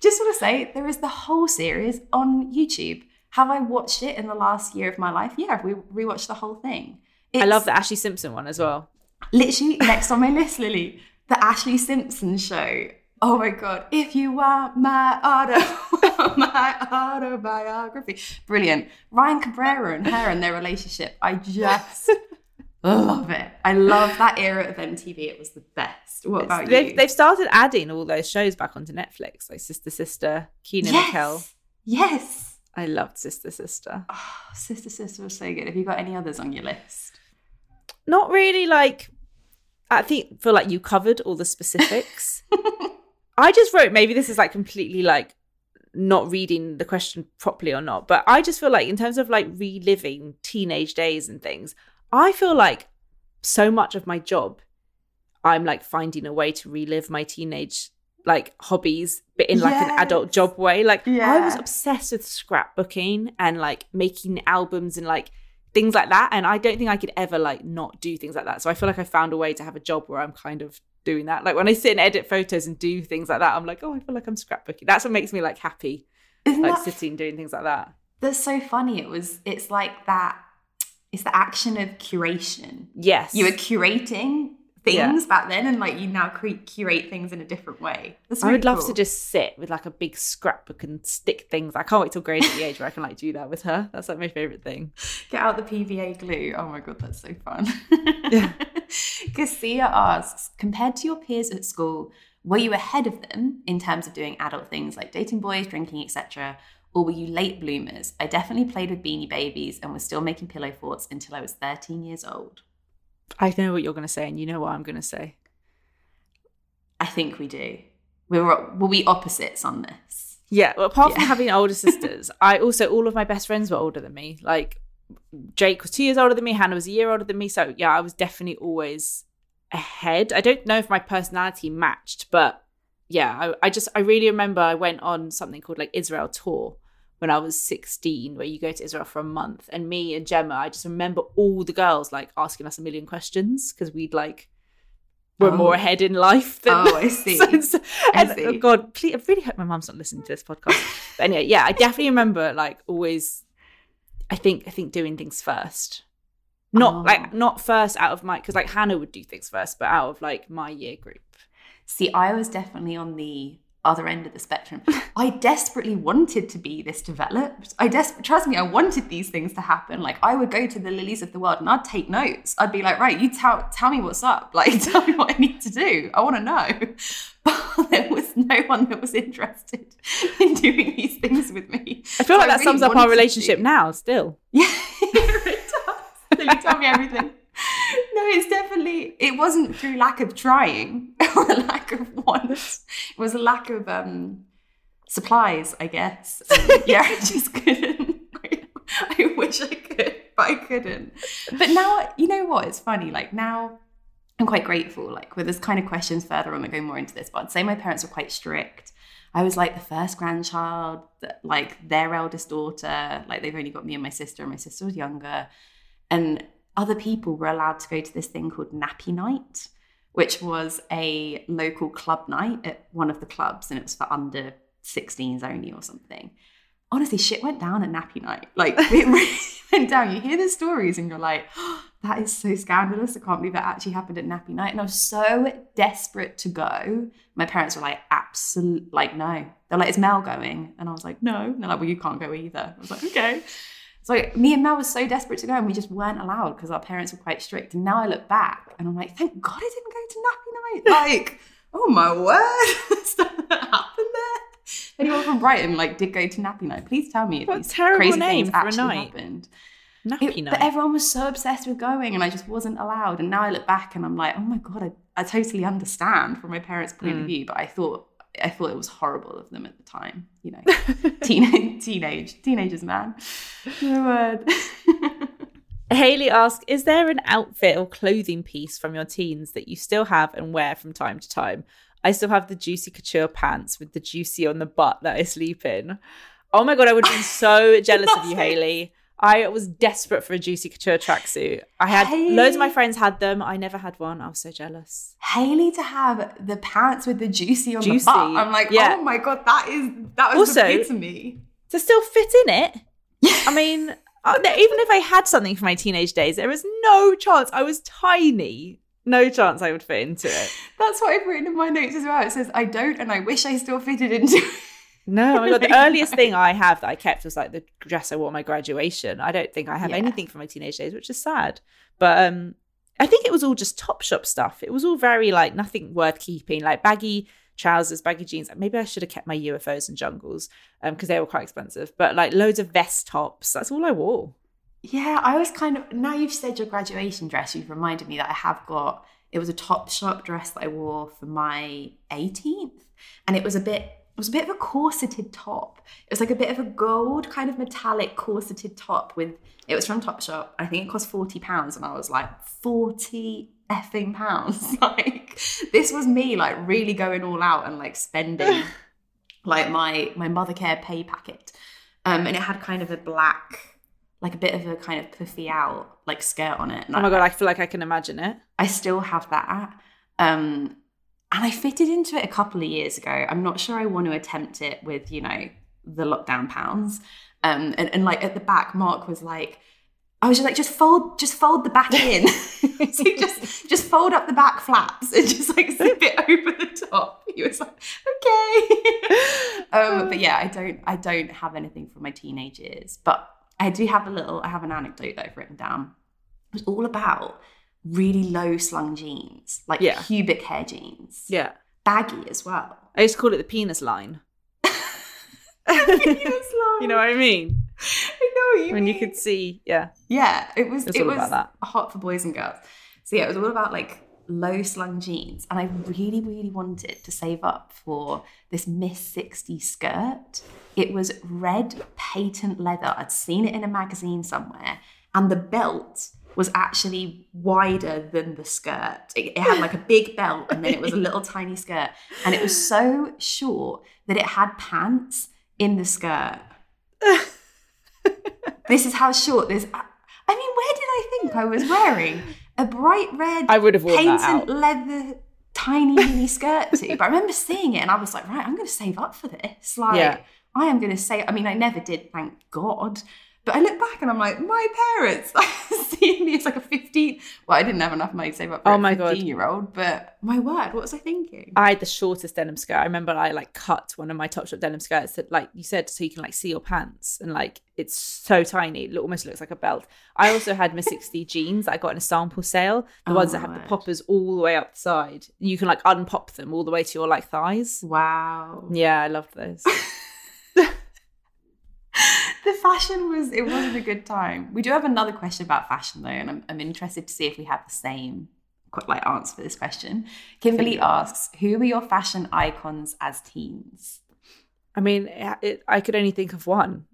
Just want to say there is the whole series on YouTube. Have I watched it in the last year of my life? Yeah, we rewatched the whole thing. I love the Ashlee Simpson one as well. literally [laughs] next on my list, Lily, the Ashlee Simpson show. Oh my god! If you want my auto, my autobiography, brilliant. Ryan Cabrera and her and their relationship. I just [laughs] love it. I love that era of MTV. It was the best. What about they've, you? they've started adding all those shows back onto Netflix, like Sister Sister, Kenan Kel. yes, yes. I loved Sister Sister. Oh, Sister Sister was so good. Have you got any others on your list? Not really like. I think feel like you covered all the specifics. [laughs] I just wrote maybe this is like completely like not reading the question properly or not, but I just feel like in terms of like reliving teenage days and things, I feel like so much of my job, I'm like finding a way to relive my teenage like hobbies, but in like an adult job way. Like I was obsessed with scrapbooking and like making albums and like things like that. And I don't think I could ever like not do things like that. So I feel like I found a way to have a job where I'm kind of doing that. Like when I sit and edit photos and do things like that, I'm like, oh, I feel like I'm scrapbooking. That's what makes me like happy, Isn't like that sitting doing things like that. That's so funny. It was. It's like that. It's the action of curation. Yes. You were curating things Yeah. back then, and like you now cre- curate things in a different way. That's I really would love cool. to just sit with like a big scrapbook and stick things. I can't wait till Grace at the age where I can like do that with her. That's like my favorite thing. get out the PVA glue. Oh my god, that's so fun. Yeah. [laughs] [laughs] Cassia asks, compared to your peers at school, were you ahead of them in terms of doing adult things like dating boys, drinking, etc., or were you late bloomers? I definitely played with Beanie Babies and was still making pillow forts until I was 13 years old. I know what you're going to say, and you know what I'm going to say. I think we do. We were were we opposites on this? Yeah. Well, apart from having older [laughs] sisters, I also all of my best friends were older than me. Like Jake was two years older than me. Hannah was a year older than me. So yeah, I was definitely always ahead. I don't know if my personality matched, but yeah, I, I just I really remember I went on something called like Israel tour when I was 16, where you go to Israel for a month, and me and Gemma, I just remember all the girls like asking us a million questions because we'd like were Oh. more ahead in life than Oh, I [laughs] see. So- so- I and, oh see. oh God, please, I really hope my mum's not listening to this podcast. but anyway, yeah, I definitely remember like always. I think I think doing things first, not Oh. like not first out of my because like Hannah would do things first, but out of like my year group. See, I was definitely on the other end of the spectrum. I desperately wanted to be this developed. I des- trust me, I wanted these things to happen. Like I would go to the lilies of the world and I'd take notes. I'd be like, right, you tell tell me what's up. [laughs] Like tell me what I need to do. I want to know. [laughs] But [laughs] there was no one that was interested in doing these things with me. I feel So like that really sums up our relationship now. Still, Yeah, it does. So you tell me everything. No, it's definitely it wasn't through lack of trying [laughs] or lack of want. It was a lack of um supplies, I guess. [laughs] Yeah, I just couldn't. I, [laughs] I wish I could, but I couldn't. But now, you know what? It's funny. Like now, I'm quite grateful. Like with this kind of questions further on that go more into this, but I'd say my parents were quite strict. I was like the first grandchild, like their eldest daughter. Like they've only got me and my sister, and my sister was younger. And other people were allowed to go to this thing called Nappy Night, which was a local club night at one of the clubs, and it was for under 16s only or something. Honestly, shit went down at Nappy Night. Like [laughs] it really went down. You hear the stories, and you're like, oh, [gasps] that is so scandalous. I can't believe that actually happened at Nappy Night. And I was so desperate to go. My parents were like, absolute, like, no. They're like, is Mel going? And I was like, no. And they're like, well, you can't go either. I was like, okay. So me and Mel was so desperate to go, and we just weren't allowed because our parents were quite strict. And now I look back, and I'm like, thank God I didn't go to Nappy Night. [laughs] Like, oh my word, [laughs] stuff that happened there. Anyone from Brighton like did go to Nappy Night? Please tell me if What these terrible crazy name things actually night. happened. nappy It- night. But everyone was so obsessed with going, and I just wasn't allowed. And now I look back, and I'm like, oh my god, I, I totally understand from my parents' point Mm. of view. But I thought I thought it was horrible of them at the time. You know, [laughs] teenage teenage teenagers, man. No word. Haley asks, is there an outfit or clothing piece from your teens that you still have and wear from time to time? I still have the juicy couture pants with the juicy on the butt that I sleep in. Oh my god, I would have been so [laughs] jealous of you, Haley. I was desperate for a juicy couture tracksuit. I had Haley. loads of my friends had them. I never had one. I was so jealous. Haley to have the pants with the juicy on Juicy, the butt. I'm like, yeah. oh my god, that is that was Also- the me. To still fit in it. I mean, uh, even if I had something for my teenage days, there was no chance. I was tiny. No chance I would fit into it. That's what I've written in my notes as well. It says, I don't, and I wish I still fitted into it. No, oh my god, the [laughs] earliest thing I have that I kept was like the dress I wore at my graduation. I don't think I have Yeah. anything from my teenage days, which is sad. But um I think it was all just Topshop stuff. It was all very like nothing worth keeping, like baggy trousers, baggy jeans. Maybe I should have kept my UFOs and jungles um because they were quite expensive. But like loads of vest tops. That's all I wore. Yeah, I was kind of now you've said your graduation dress, you've reminded me that I have got it was a Topshop dress that I wore for my 18th. And it was a bit it was a bit of a corseted top. It was like a bit of a gold kind of metallic corseted top with it was from Topshop. I think it cost 40 pounds and I was like 40 effing pounds. [laughs] like this was me like really going all out and like spending [laughs] like my my Mothercare pay packet. Um and it had kind of a black like a bit of a kind of puffy out like skirt on it. And Oh my I, god, I feel like I can imagine it. I still have that. Um, and I fitted into it a couple of years ago. I'm not sure I want to attempt it with, you know, the lockdown pounds. Um, and, and like at the back, Mark was like, I was just like, just fold, just fold the back in. [laughs] so just, just fold up the back flaps and just like zip it [laughs] over the top. He was like, okay. [laughs] um, but yeah, I don't, I don't have anything from my teenage years, but I do have a little, I have an anecdote that I've written down. It was all about really low slung jeans, like Yeah. pubic hair jeans, Yeah. baggy as well. I used to call it the penis line. [laughs] Penis line. [laughs] You know what I mean? I know what you When you could see, yeah. Yeah, it was it was about that. hot for boys and girls. So yeah, it was all about like low slung jeans, and I really, really wanted to save up for this Miss Sixty skirt. It was red patent leather. I'd seen it in a magazine somewhere, and the belt was actually wider than the skirt. It, it had like a big belt, and then it was a little [laughs] tiny skirt, and it was so short that it had pants in the skirt. [laughs] this is how short this. I mean, where did I think I was wearing a bright red I would have worn patent leather tiny mini skirt to. But I remember seeing it and I was like, right, I'm going to save up for this. Like, Yeah. I am going to say, I mean, I never did, thank God. But I look back and I'm like, my parents [laughs] seeing me as like a 15. Well, I didn't have enough money to save up for Oh a my God. 15 year old, but my word, what was I thinking? I had the shortest denim skirt. I remember I like cut one of my Topshop denim skirts that, like you said, so you can like see your pants, and like it's so tiny, it almost looks like a belt. I also had my 60 [laughs] jeans that I got in a sample sale, the Oh ones that have the oh, poppers all the way up the side. You can like unpop them all the way to your like thighs. Wow. Yeah, I loved those. [laughs] the fashion was it wasn't a good time. We do have another question about fashion though, and I'm, I'm interested to see if we have the same like answer for this question. Kimberly asks, "Who were your fashion icons as teens?" I mean, it, it, I could only think of one.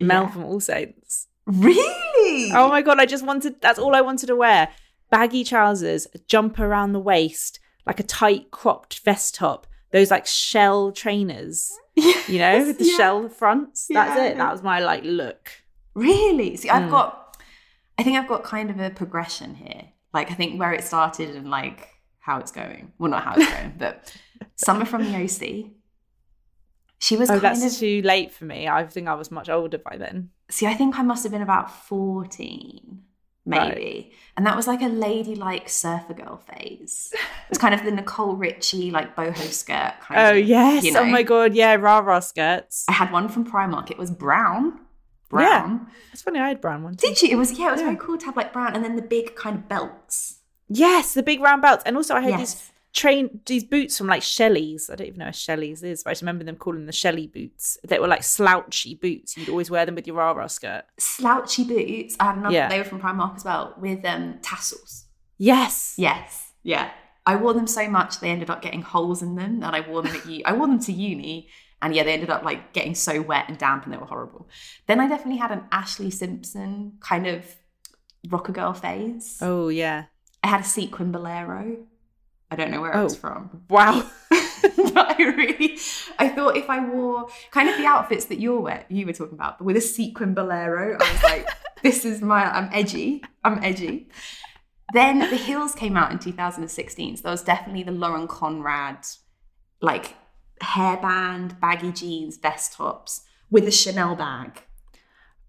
Mel Yeah. from All Saints. Really? Oh my god, I just wanted that's all I wanted to wear. Baggy trousers, a jumper around the waist, like a tight cropped vest top, those like shell trainers, [laughs] you know, with the yeah. shell fronts. That's Yeah. it. That was my like look. Really? See. I've mm. got, I think I've got kind of a progression here. Like, I think where it started and like how it's going. Well, not how it's going, but Summer from the OC. She was Oh, kind that's of, too late for me. I think I was much older by then. see, I think I must have been about 14, maybe. And that was like a ladylike surfer girl phase. It was kind of the Nicole Richie, like boho skirt kind Oh of. yes. you know. Oh my god, yeah, rah rah skirts. I had one from Primark. It was brown. Brown. It's funny I had brown ones. Did you? It was, yeah, it was Yeah. very cool to have like brown and then the big kind of belts. Yes, the big round belts. And also I had Yes. these train these boots from like Shelley's. I don't even know what Shelley's is, but I just remember them calling them the Shelley boots. They were like slouchy boots. You'd always wear them with your rah rah skirt. slouchy boots. I had another. Yeah. They were from Primark as well with um, tassels. Yes. Yes, yeah. I wore them so much they ended up getting holes in them, and I wore them at u- I wore them to uni, and yeah, they ended up like getting so wet and damp, and they were horrible. Then I definitely had an Ashlee Simpson kind of rocker girl phase. Oh yeah. I had a sequin bolero. I don't know where it oh. was Oh. from. Wow. [laughs] but I really, I thought if I wore kind of the outfits that you're wear, you were talking about, but with a sequin bolero, I was like, [laughs] this is my, I'm edgy, I'm edgy. Then the heels came out in 2016, so there was definitely the Lauren Conrad, like hairband, baggy jeans, vest tops with a Chanel bag.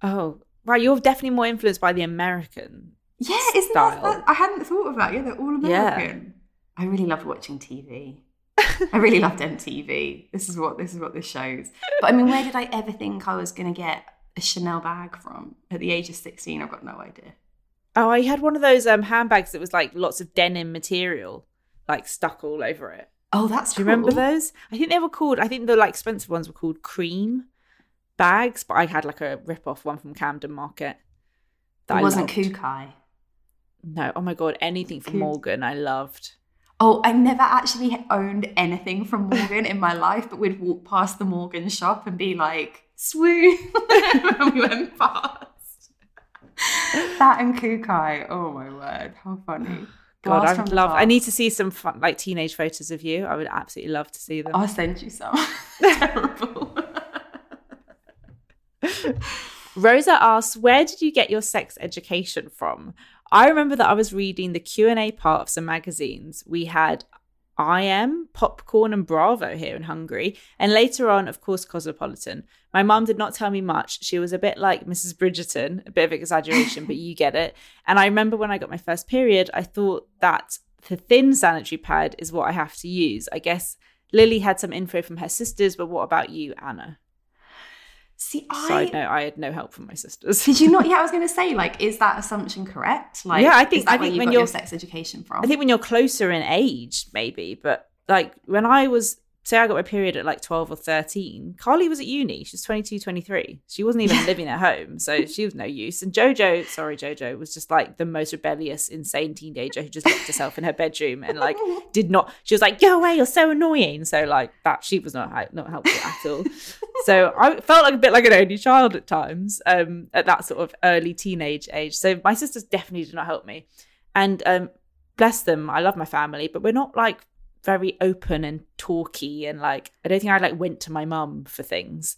oh. Right, you're definitely more influenced by the American. Yeah, isn't Style. that? I hadn't thought of that. Yeah, they're all Yeah. I really loved watching TV. I really loved [laughs] MTV. This is what this is what this shows. But I mean, where did I ever think I was going to get a Chanel bag from at the age of sixteen? I've got no idea. Oh, I had one of those um handbags that was like lots of denim material, like stuck all over it. Oh, that's Do you remember those? I think they were called. I think the like expensive ones were called cream bags, but I had like a rip off one from Camden Market. that It I wasn't loved. Kookai. No, oh my god, anything from Morgan, I loved. Oh, I never actually owned anything from Morgan in my life, but we'd walk past the Morgan shop and be like, swoon [laughs] when we went past. That and Kookai. Oh my word, how funny. [sighs] God, Blast I would love. I need to see some fun, like teenage photos of you. I would absolutely love to see them. I'll send you some. [laughs] [laughs] Terrible. Rosa asks, "Where did you get your sex education from?" I remember that I was reading the Q and A part of some magazines. We had I Am, Popcorn, and Bravo here in Hungary, and later on, of course, Cosmopolitan. My mum did not tell me much. She was a bit like Mrs. Bridgerton, a bit of exaggeration, but you get it. And I remember when I got my first period, I thought that the thin sanitary pad is what I have to use. I guess Lily had some info from her sisters, but what about you, Anna? See, I Side note, I had no help from my sisters. did you not? [laughs] Yeah, I was going to say, like, is that assumption correct? Like, Yeah, I think- I think you when you're- your sex education from. I think when you're closer in age, maybe, but like when I was, say, I got my period at like 12 or 13, Carly was at uni. She's 22, 23. She wasn't even [laughs] living at home. So she was no use. And JoJo, sorry, JoJo, was just like the most rebellious, insane teenager who just locked herself in her bedroom and like did not, she was like, go away, you're so annoying. So like that, she was not, not helpful at all. so I felt like a bit like an only child at times um, at that sort of early teenage age. So my sisters definitely did not help me. And um, bless them, I love my family, but we're not like very open and talky and like I don't think I like went to my mum for things.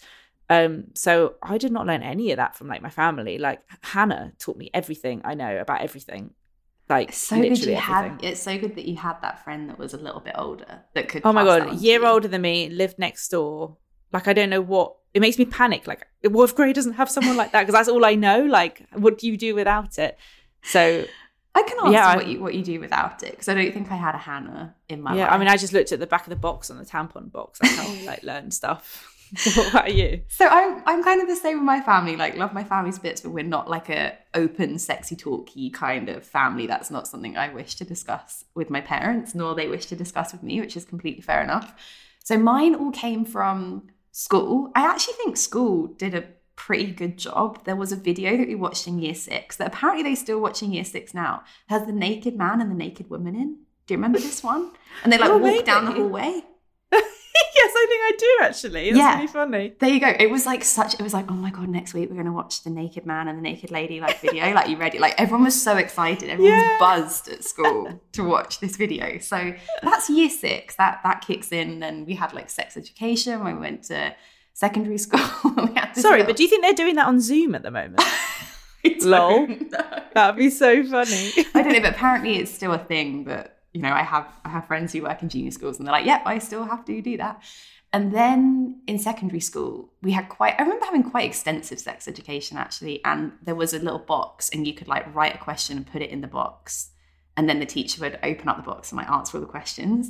Um, so I did not learn any of that from like my family. Like Hannah taught me everything I know about everything. Like It's so good literally you had. It's so good that you had that friend that was a little bit older that could. Oh my god, year older than me, lived next door. Like I don't know what it makes me panic. Like, what if Gray doesn't have someone like that? Because that's all I know. Like, what do you do without it? So I can ask Yeah, what you what you do without it because I don't think I had a Hannah in my life. yeah, life. I mean, I just looked at the back of the box on the tampon box. That's how I like learn stuff. [laughs] what about you? So I'm I'm kind of the same with my family. Like love my family's bits, but we're not like a open, sexy, talky kind of family. That's not something I wish to discuss with my parents, nor they wish to discuss with me, which is completely fair enough. So mine all came from school. I actually think school did a pretty good job. There was a video that we watched in year six that apparently they're still watch in year six now. Has the naked man and the naked woman in. Do you remember this one? And they like [laughs] Oh, walk down the hallway. [laughs] yes, I think I do actually. That's Yeah. really funny. There you go. It was like such. It was like, oh my god, next week we're gonna watch the naked man and the naked lady like video. [laughs] like you ready? Like everyone was so excited. Everyone Yeah. was buzzed at school to watch this video. So that's year six. That that kicks in. Then we had like sex education when we went to secondary school. [laughs] we had this Sorry, but do you think they're doing that on Zoom at the moment? [laughs] Lol. That'd be so funny. [laughs] I don't know, but apparently it's still a thing that you know I have I have friends who work in junior schools and they're like, yep, I still have to do that. And then in secondary school, we had quite I remember having quite extensive sex education actually, and there was a little box and you could like write a question and put it in the box. And then the teacher would open up the box and like answer all the questions.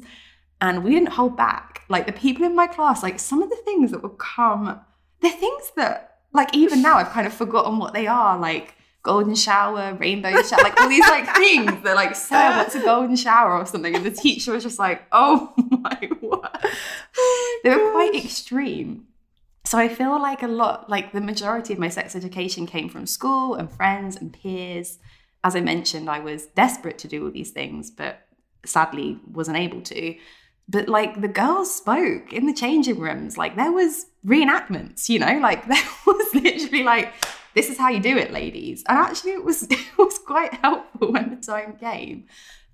And we didn't hold back. Like the people in my class, like some of the things that would come, they're things that like even now I've kind of forgotten what they are. Like golden shower, rainbow shower, like all these like [laughs] things. They're like, Sarah, what's a golden shower or something? And the teacher was just like, oh [laughs] my word. they were quite oh extreme. So I feel like a lot, like the majority of my sex education came from school and friends and peers. As I mentioned, I was desperate to do all these things, but sadly wasn't able to. But like the girls spoke in the changing rooms, like there was reenactments, you know, like [laughs] there was literally like, this is how you do it, ladies. And actually it was [laughs] it was quite helpful when the time came.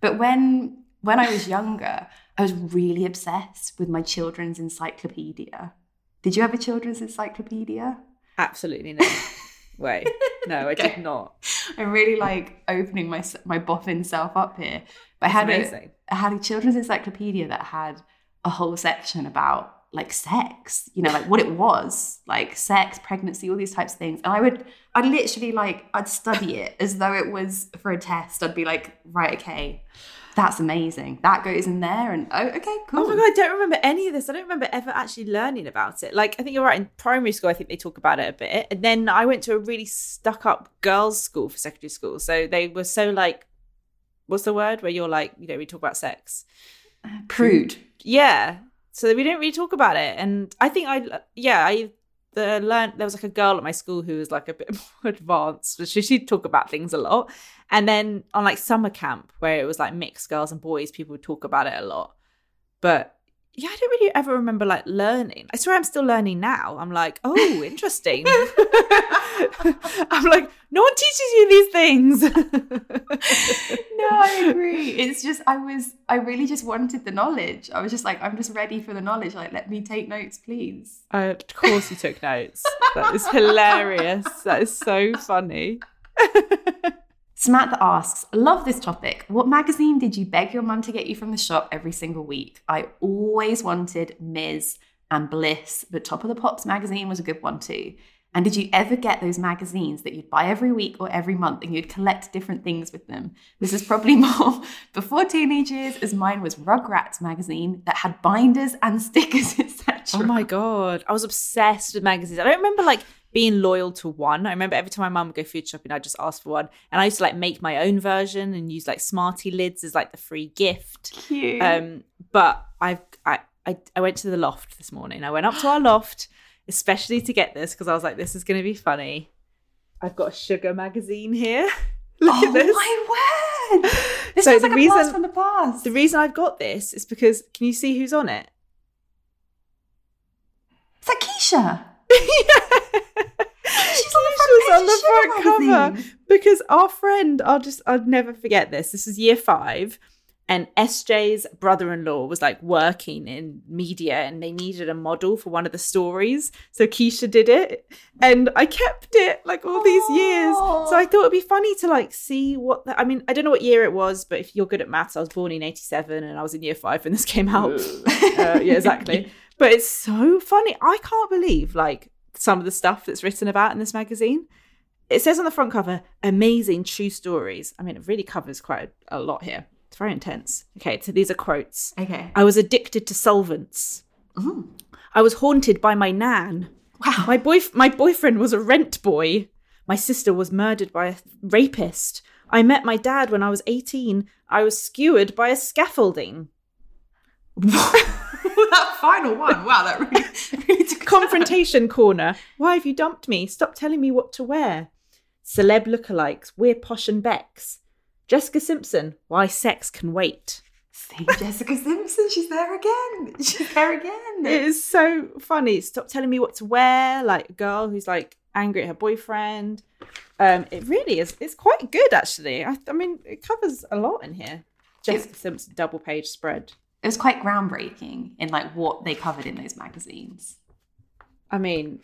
But when when I was younger, I was really obsessed with my children's encyclopedia. Did you have a children's encyclopedia? Absolutely no. [laughs] way no, I did not. I'm really like opening my my boffin self up here. But I had a, amazing. Had a children's encyclopedia that had a whole section about like sex, you know, like what it was, like sex, pregnancy, all these types of things. And I would, I'd literally like, I'd study it as though it was for a test. I'd be like, right, okay, that's amazing. That goes in there, and oh, okay, cool. Oh my god, I don't remember any of this. I don't remember ever actually learning about it. Like, I think you're right. In primary school, I think they talk about it a bit, and then I went to a really stuck-up girls' school for secondary school. So they were so like, what's the word where you're like, you know, we talk about sex. Uh, prude. Yeah. So we didn't really talk about it, and I think I, yeah, I the learned there was like a girl at my school who was like a bit [laughs] more advanced, but she she'd talk about things a lot. And then on like summer camp where it was like mixed girls and boys, people would talk about it a lot. But yeah, I don't really ever remember like learning. I swear I'm still learning now. I'm like, oh, interesting. [laughs] [laughs] I'm like, no one teaches you these things. [laughs] no, I agree. It's just I was I really just wanted the knowledge. I was just like, I'm just ready for the knowledge. Like, let me take notes, please. Uh, of course, you took notes. That is hilarious. That is so funny. [laughs] Samantha asks, love this topic. What magazine did you beg your mum to get you from the shop every single week? I always wanted Mizz and Bliss, but Top of the Pops magazine was a good one too. And did you ever get those magazines that you'd buy every week or every month and you'd collect different things with them? This is probably [laughs] more before teenage years, as mine was Rugrats magazine that had binders and stickers, [laughs] etc. Oh my god, I was obsessed with magazines. I don't remember like being loyal to one. I remember every time my mum would go food shopping, I'd just ask for one, and I used to like make my own version and use like Smarty lids as like the free gift. Cute. Um, but I've I, I I went to the loft this morning. I went up to our loft especially to get this because I was like, this is going to be funny. I've got a sugar magazine here. [laughs] Look oh at this. my word! [laughs] This So the like a blast reason- from the past. The reason I've got this is because can you see who's on it? Is that Keisha? [laughs] She's on the front on the front cover because our friend, I'll just, I'll never forget this. This is year five, and SJ's brother-in-law was like working in media and they needed a model for one of the stories. So Keisha did it and I kept it like all these years. So I thought it'd be funny to like see what the, I mean, I don't know what year it was, but if you're good at maths, I was born in 87 and I was in year 5 when this came out. uh, [laughs] yeah, exactly. [laughs] But it's so funny. I can't believe like some of the stuff that's written about in this magazine. It says on the front cover, amazing true stories. I mean, it really covers quite a, a lot here. It's very intense. Okay, so these are quotes. Okay. I was addicted to solvents. Ooh. I was haunted by my nan. Wow. My boy, my boyfriend was a rent boy. My sister was murdered by a rapist. I met my dad when I was 18. I was skewered by a scaffolding. [laughs] that final one. Wow, that really, really took Confrontation corner. Why have you dumped me? Stop telling me what to wear. Celeb lookalikes. We're posh and Becks. Jessica Simpson. Why sex can wait. See Jessica Simpson, she's there again. She's there again. It is so funny. Stop telling me what to wear. Like a girl who's like angry at her boyfriend. Um, it really is. It's quite good actually. I, I mean, it covers a lot in here. Jessica Simpson double page spread. It was quite groundbreaking in like what they covered in those magazines. I mean,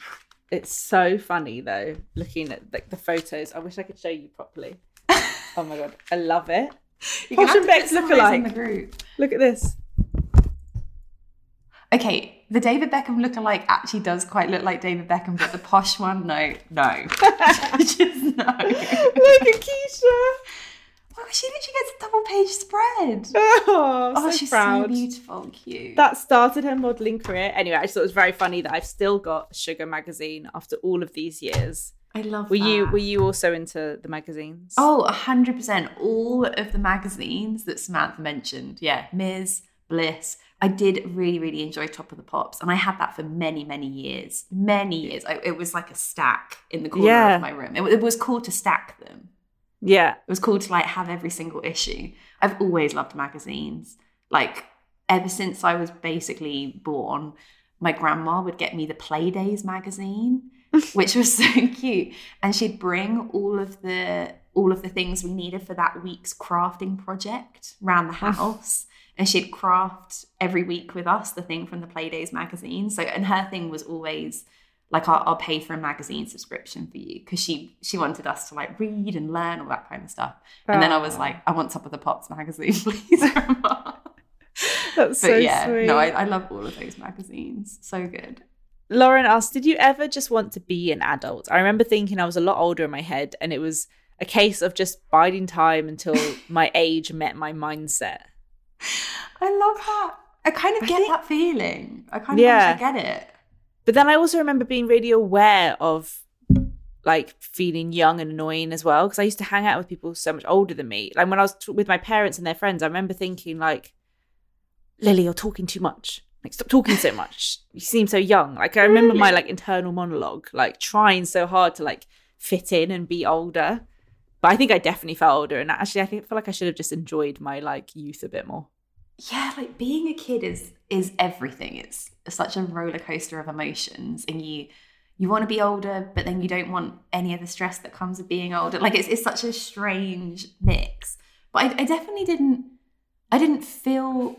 it's so funny though. Looking at like the photos, I wish I could show you properly. Oh my god, I love it. You Posh and Becks look of those in alike. the group. Look at this. Okay, the David Beckham look-alike actually does quite look like David Beckham, but the posh one, no, no, [laughs] [laughs] just no. Look at Keisha. Oh, she literally gets a double page spread. [laughs] Oh, Oh, so she's proud. so beautiful and cute. that started her modelling career. Anyway, I just thought it was very funny that I've still got Sugar magazine after all of these years. I love Were you were you also into the magazines? Oh, 100%. All of the magazines that Samantha mentioned. Yeah, Mizz Bliss. I did really, really enjoy Top of the Pops. And I had that for many, many years. Many years. I, it was like a stack in the corner Yeah. of my room. It, it was cool to stack them. yeah. It was cool to like have every single issue. I've always loved magazines. Like ever since I was basically born, my grandma would get me the Playdays magazine, [laughs] which was so cute. And she'd bring all of the all of the things we needed for that week's crafting project around the house. and she'd craft every week with us the thing from the Playdays magazine. So and her thing was always like I'll, I'll pay for a magazine subscription for you because she she wanted us to like read and learn all that kind of stuff. And then I was like, I want Top of the Pops magazine, [laughs] please, That's But so yeah, sweet. no, I, I love all of those magazines. So good. Lauren asked, Did you ever just want to be an adult? I remember thinking I was a lot older in my head, and it was a case of just biding time until [laughs] my age met my mindset. I love that. I kind of I get think- that feeling. I kind of Yeah. actually get it. But then I also remember being really aware of like feeling young and annoying as well because I used to hang out with people so much older than me. Like when I was t- with my parents and their friends, I remember thinking like, "Lily, you're talking too much. Like stop talking so much. You seem so young." Like I remember my like internal monologue, like trying so hard to like fit in and be older. But I think I definitely felt older, and actually, I feel like I should have just enjoyed my like youth a bit more. Yeah, like being a kid is is everything. It's such a roller coaster of emotions, and you you want to be older, but then you don't want any of the stress that comes with being older. Like it's it's such a strange mix. But I, I definitely didn't I didn't feel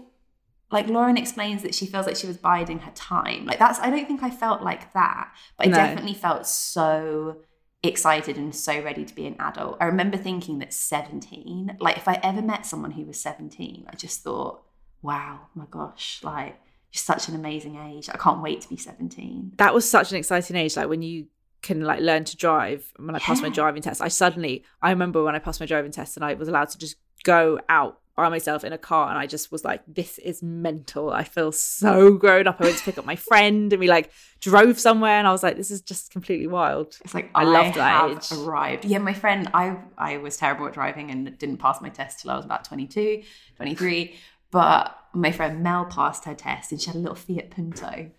like Lauren explains that she feels like she was biding her time. Like that's I don't think I felt like that, but I No. definitely felt so excited and so ready to be an adult. I remember thinking that 17, like if I ever met someone who was 17, I just thought, wow, my gosh, like just such an amazing age. I can't wait to be 17. that was such an exciting age like when you can like learn to drive when i passed my driving test i suddenly i remember when i passed my driving test and i was allowed to just go out by myself in a car and i just was like this is mental i feel so grown up i went to pick up my friend and we like drove somewhere and i was like this is just completely wild It's like I I, loved that age. arrived. Yeah, my friend, I I was terrible at driving and didn't pass my test till I was about 22, 23. But my friend Mel passed her test and she had a little Fiat Punto.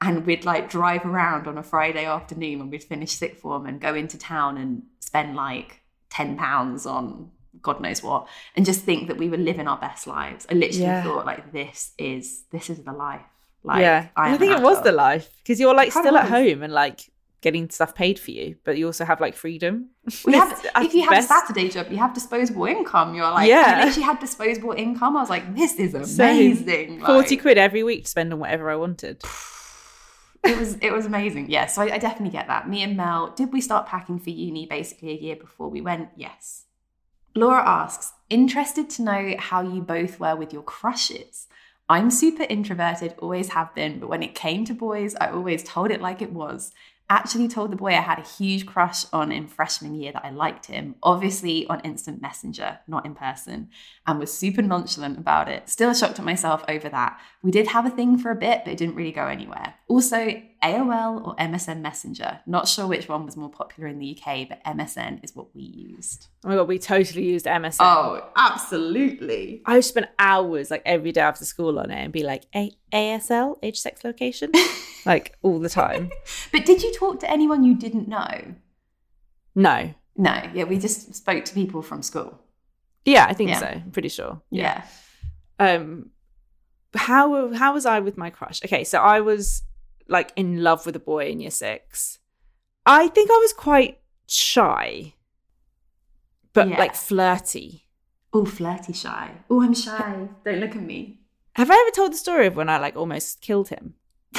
And we'd like drive around on a Friday afternoon when we'd finish sixth form and go into town and spend like 10 pounds on God knows what and just think that we were living our best lives. I literally Yeah. thought like this is this is the life. Like yeah I, i think it was the life because you're like still at home and like getting stuff paid for you, but you also have like freedom. We have, [laughs] if you have best. a Saturday job, you have disposable income. You're like, Yeah. I literally had disposable income. I was like, this is [laughs] amazing. forty Like, quid every week to spend on whatever I wanted. [sighs] It was it was amazing. Yeah, so I, I definitely get that. Me and Mel, did we start packing for uni basically a year before we went? Yes. Laura asks, interested to know how you both were with your crushes. I'm super introverted, always have been, but when it came to boys, I always told it like it was. Actually told the boy I had a huge crush on in freshman year that I liked him, obviously on instant messenger, not in person, and was super nonchalant about it. Still shocked at myself over that. We did have a thing for a bit, but it didn't really go anywhere. Also, AOL or MSN Messenger. Not sure which one was more popular in the UK, but MSN is what we used. Oh my god, we totally used MSN. Oh, absolutely. I would spend hours like every day after school on it and be like A- ASL, age, sex, location, [laughs] like all the time. [laughs] But did you talk to anyone you didn't know? No, No, yeah, we just spoke to people from school. yeah, I think Yeah. so. I'm pretty sure. Yeah. um how how was i with my crush okay so i was like in love with a boy in year six i think i was quite shy but Yeah. like flirty Oh, flirty shy. Oh, I'm shy. Don't look at me. have i ever told the story of when i like almost killed him [laughs]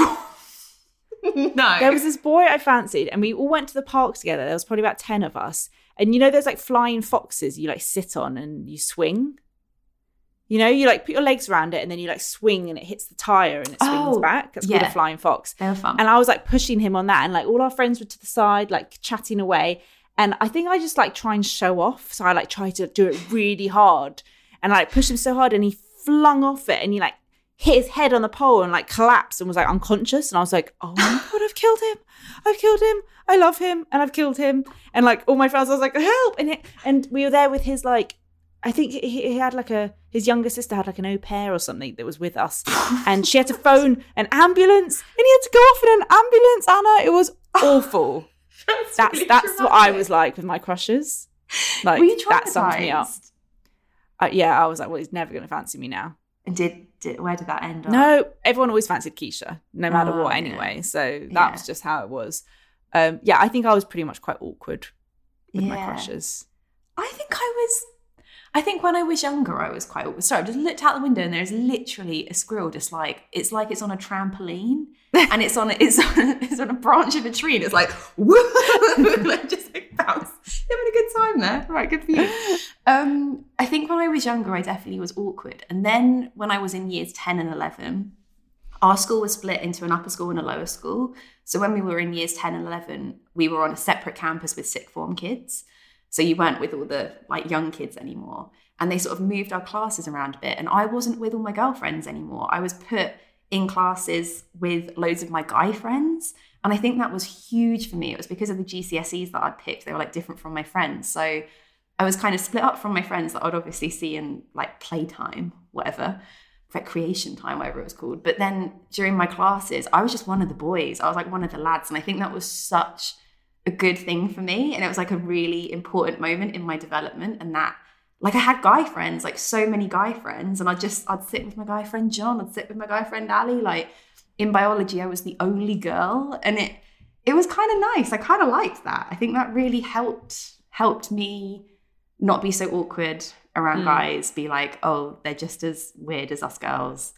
no. there was this boy i fancied and we all went to the park together there was probably about 10 of us and you know there's like flying foxes you like sit on and you swing you know you like put your legs around it and then you like swing and it hits the tire and it swings Oh, back that's called a flying fox they were fun. And I was like pushing him on that, and like all our friends were to the side, like chatting away. And I think I just like try and show off. So I like try to do it really hard. And I like pushed him so hard, and he flung off it and he like hit his head on the pole and like collapsed and was like unconscious. And I was like, oh my [laughs] God, I've killed him. I've killed him. I love him. And I've killed him. And like all my friends, I was like, help. And, it, and we were there with his like, I think he, he had like a his younger sister had like an au pair or something that was with us, [laughs] and she had to phone an ambulance, and he had to go off in an ambulance. Anna, it was [laughs] awful. That's really that's what I was like with my crushes. Like Were you that sums me up. Uh, yeah, I was like, well, he's never going to fancy me now. And did, did where did that end up? No, everyone always fancied Keisha, no matter Oh, what, yeah. anyway. So that Yeah. was just how it was. Um, yeah, I think I was pretty much quite awkward with my crushes. I think I was. I think when I was younger, I was quite. Sorry, I just looked out the window and there's literally a squirrel, just like it's like it's on a trampoline, and it's on a, it's on a, it's on a branch of a tree, and it's like woo, [laughs] like just like bounce. Having a good time there, right? Good for you. Um, I think when I was younger, I definitely was awkward, and then when I was in years ten and eleven, our school was split into an upper school and a lower school. So when we were in years 10 and 11, we were on a separate campus with sixth form kids. So you weren't with all the like young kids anymore. And they sort of moved our classes around a bit. And I wasn't with all my girlfriends anymore. I was put in classes with loads of my guy friends. And I think that was huge for me. It was because of the GCSEs that I'd picked. They were like different from my friends. So I was kind of split up from my friends that I'd obviously see in like playtime, whatever, recreation time, whatever it was called. But then during my classes, I was just one of the boys. I was like one of the lads. And I think that was such a good thing for me. And it was like a really important moment in my development. And that, like, I had guy friends, like so many guy friends. And I just, I'd sit with my guy friend John, I'd sit with my guy friend Ali. Like, in biology, I was the only girl. And it, it was kind of nice. I kind of liked that. I think that really helped helped me not be so awkward around Mm. guys, be like, oh, they're just as weird as us girls.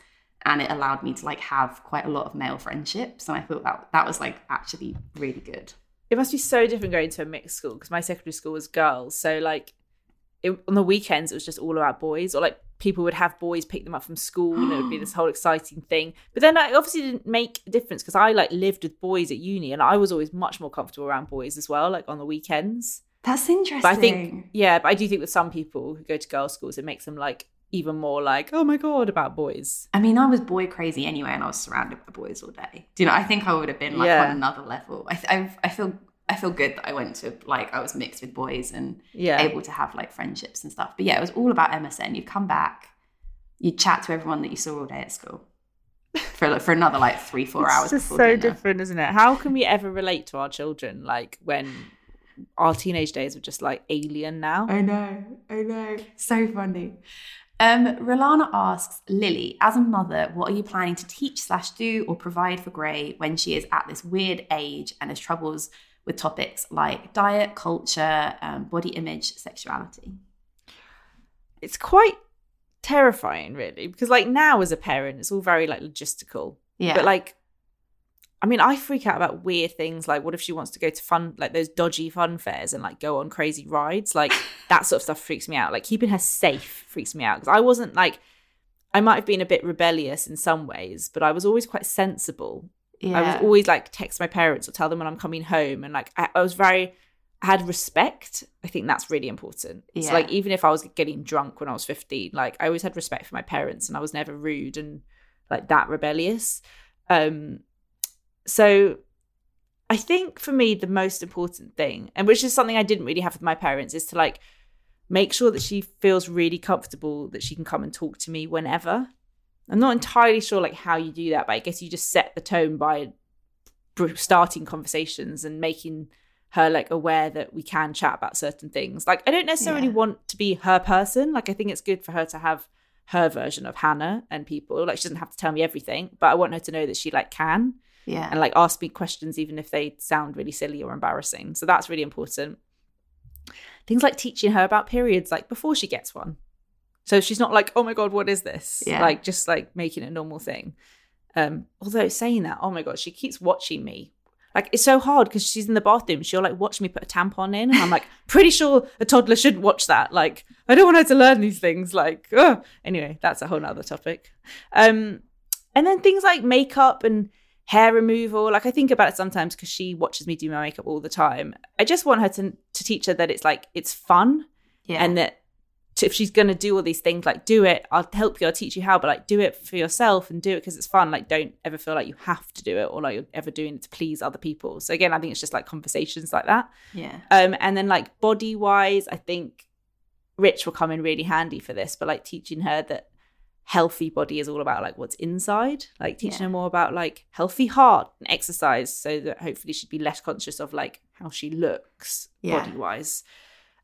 And it allowed me to like have quite a lot of male friendships. And I thought that that was like actually really good. It must be so different going to a mixed school because my secondary school was girls. So like it, on the weekends, it was just all about boys, or like people would have boys pick them up from school, and it would be [gasps] this whole exciting thing. But then I obviously didn't make a difference because I like lived with boys at uni, and I was always much more comfortable around boys as well, like on the weekends. That's interesting. But I think, yeah, but I do think with some people who go to girls' schools, it makes them like even more like, oh my god, about boys. I mean, I was boy crazy anyway, and I was surrounded by boys all day. Do you know? I think I would have been like Yeah. on another level. I, I, I feel, I feel good that I went to like I was mixed with boys and Yeah, able to have like friendships and stuff. But yeah, it was all about MSN. You'd come back, you'd chat to everyone that you saw all day at school for like, for another like three, four it's hours. just so dinner. different, isn't it? How can we ever relate to our children like when our teenage days were just like alien now? I know, I know. So funny. Um, Rolana asks Lily, as a mother, what are you planning to teach slash do or provide for Gray when she is at this weird age and has troubles with topics like diet, culture, um, body image, sexuality? It's quite terrifying, really, because like now as a parent, it's all very like logistical. Yeah. But like, I mean, I freak out about weird things like what if she wants to go to fun, like those dodgy fun fairs and like go on crazy rides? Like [laughs] that sort of stuff freaks me out. Like keeping her safe freaks me out because I wasn't like, I might have been a bit rebellious in some ways, but I was always quite sensible. yeah. I was always like text my parents or tell them when I'm coming home, and like I, I was very, I had respect. I think that's really important. Yeah. So like even if I was getting drunk when I was 15, like I always had respect for my parents, and I was never rude and like that rebellious. Um, so I think for me the most important thing, and which is something I didn't really have with my parents, is to like make sure that she feels really comfortable that she can come and talk to me whenever. I'm not entirely sure like how you do that, but I guess you just set the tone by starting conversations and making her like aware that we can chat about certain things. Like I don't necessarily Yeah. want to be her person. Like I think it's good for her to have her version of Hannah and people. Like she doesn't have to tell me everything, but I want her to know that she like can yeah. and like ask me questions even if they sound really silly or embarrassing. So that's really important. Things like teaching her about periods like before she gets one. So she's not like, "Oh my god, what is this?" Yeah. Like just like making it a normal thing. Um although saying that, oh my god, she keeps watching me. Like it's so hard because she's in the bathroom. She'll like watch me put a tampon in, and I'm like, [laughs] pretty sure a toddler shouldn't watch that. Like, I don't want her to learn these things. Like, ugh. anyway, that's a whole nother topic. Um, and then things like makeup and hair removal. Like I think about it sometimes because she watches me do my makeup all the time. I just want her to to teach her that it's like it's fun yeah. and that to, if she's gonna do all these things, like do it. I'll help you. I'll teach you how, but like do it for yourself and do it because it's fun. Like don't ever feel like you have to do it or like you're ever doing it to please other people. So again, I think it's just like conversations like that. yeah. Um, and then like body wise, I think Rich will come in really handy for this, but like teaching her that healthy body is all about like what's inside, like teaching Yeah. her more about like healthy heart and exercise so that hopefully she'd be less conscious of like how she looks Yeah. body wise.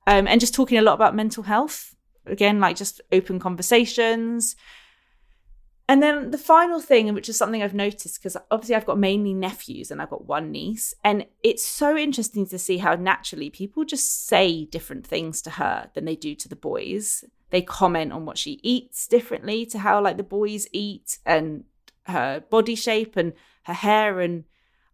Um, and just talking a lot about mental health. Again, like just open conversations. And then the final thing, which is something I've noticed, because obviously I've got mainly nephews and I've got one niece, and it's so interesting to see how naturally people just say different things to her than they do to the boys. They comment on what she eats differently to how like the boys eat and her body shape and her hair. And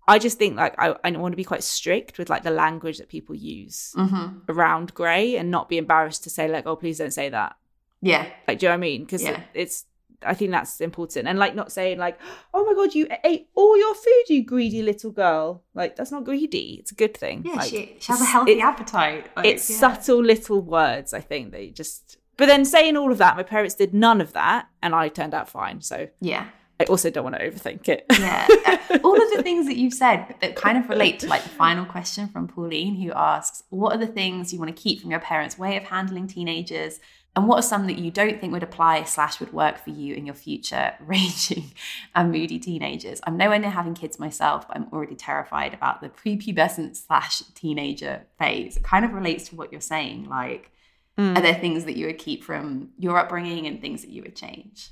I just think like I, I want to be quite strict with like the language that people use Mm-hmm. around Grey and not be embarrassed to say like, oh, please don't say that. Yeah. Like, do you know what I mean? Because Yeah. it's, I think that's important. And like, not saying like, oh my God, you ate all your food, you greedy little girl. Like, that's not greedy. It's a good thing. Yeah. Like, she, she has a healthy it- appetite. Like, it's yeah. subtle little words, I think. They just, but then saying all of that, my parents did none of that and I turned out fine. So Yeah. I also don't want to overthink it. Yeah. [laughs] Uh, All of the things that you've said that kind of relate to like the final question from Pauline, who asks, What are the things you want to keep from your parents' way of handling teenagers? And what are some that you don't think would apply slash would work for you in your future [laughs] raging and moody teenagers? I'm nowhere near having kids myself, but I'm already terrified about the prepubescent slash teenager phase. It kind of relates to what you're saying. Like, Mm. are there things that you would keep from your upbringing and things that you would change?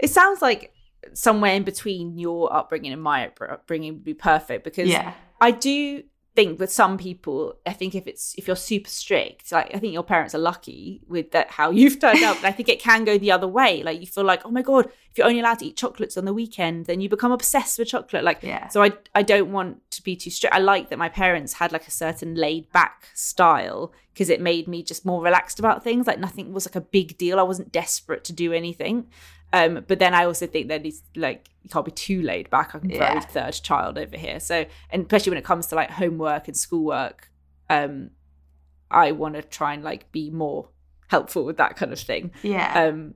it sounds like somewhere in between your upbringing and my upbringing would be perfect because Yeah. I do think with some people, I think if it's if you're super strict, like I think your parents are lucky with that how [laughs] you've turned out. But I think it can go the other way. Like you feel like, oh my god, if you're only allowed to eat chocolates on the weekend, then you become obsessed with chocolate. Like Yeah. so I I don't want to be too strict. I like that my parents had like a certain laid back style because it made me just more relaxed about things. Like nothing was like a big deal. I wasn't desperate to do anything. Um, but then I also think that it's like you can't be too laid back. I'm very Yeah. third child over here. So and especially when it comes to like homework and schoolwork, um, I want to try and like be more helpful with that kind of thing. Yeah. Um,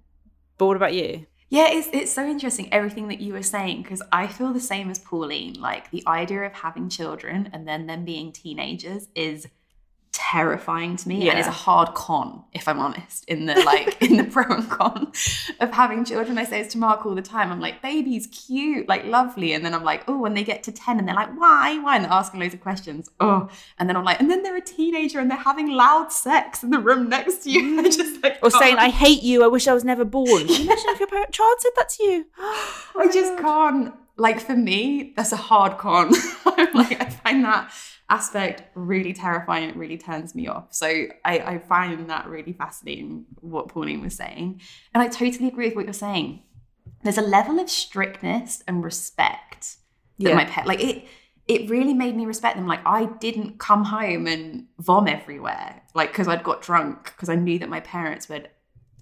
but what about you? Yeah, it's it's so interesting everything that you were saying because I feel the same as Pauline. Like the idea of having children and then them being teenagers is terrifying to me and Yeah. is a hard con, if I'm honest, in the like in the [laughs] pro and con of having children. I say this to Mark all the time. I'm like, baby's cute, like lovely. And then I'm like, oh, when they get to 10 and they're like, why? Why? And they're asking loads of questions. Oh, and then I'm like, and then they're a teenager and they're having loud sex in the room next to you. [laughs] I just like Or saying. I hate you, I wish I was never born. Can you imagine if your parent, child said that to you? [gasps] I oh just can't. Like for me, that's a hard con. [laughs] I'm like I find that aspect really terrifying. It really turns me off. So I, I find that really fascinating. What Pauline was saying, and I totally agree with what you're saying. There's a level of strictness and respect that Yeah. my pet like it. It really made me respect them. Like I didn't come home and vom everywhere, like because I'd got drunk because I knew that my parents would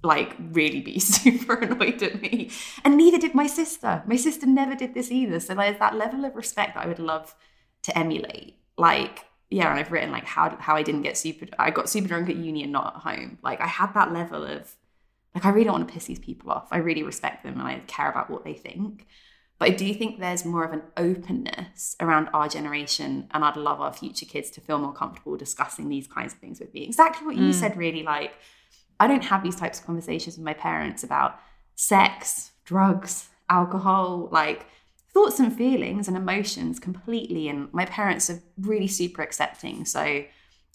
like really be [laughs] super annoyed at me. And neither did my sister. My sister never did this either. So there's that level of respect that I would love to emulate. Like, yeah, and I've written like how how I didn't get super I got super drunk at uni and not at home. Like I had that level of like I really don't want to piss these people off. I really respect them and I care about what they think. But I do think there's more of an openness around our generation, and I'd love our future kids to feel more comfortable discussing these kinds of things with me. Exactly what you mm. said, really. Like, I don't have these types of conversations with my parents about sex, drugs, alcohol, like thoughts and feelings and emotions completely. And my parents are really super accepting. So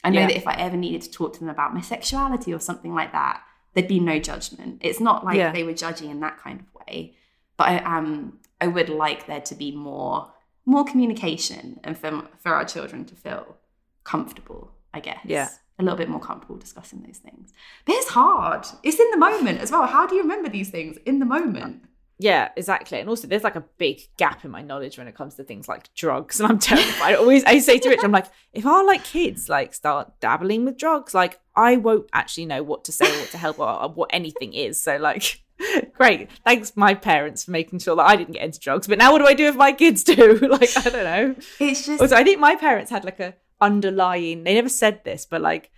I know Yeah. that if I ever needed to talk to them about my sexuality or something like that, there'd be no judgment. It's not like Yeah. they were judging in that kind of way. But I um I would like there to be more more communication and for for our children to feel comfortable, I guess. Yeah. A little bit more comfortable discussing those things. But it's hard. It's in the moment as well. How do you remember these things in the moment? Yeah, exactly. And also, there's like a big gap in my knowledge when it comes to things like drugs, [laughs] and I'm terrified. I always, I say to Rich, I'm like, if our like kids like start dabbling with drugs, like I won't actually know what to say or what to help or, or what anything is. So like, [laughs] great, thanks my parents for making sure that I didn't get into drugs. But now, what do I do if my kids do? [laughs] like, I don't know. It's just Also, I think my parents had like a underlying. They never said this, but like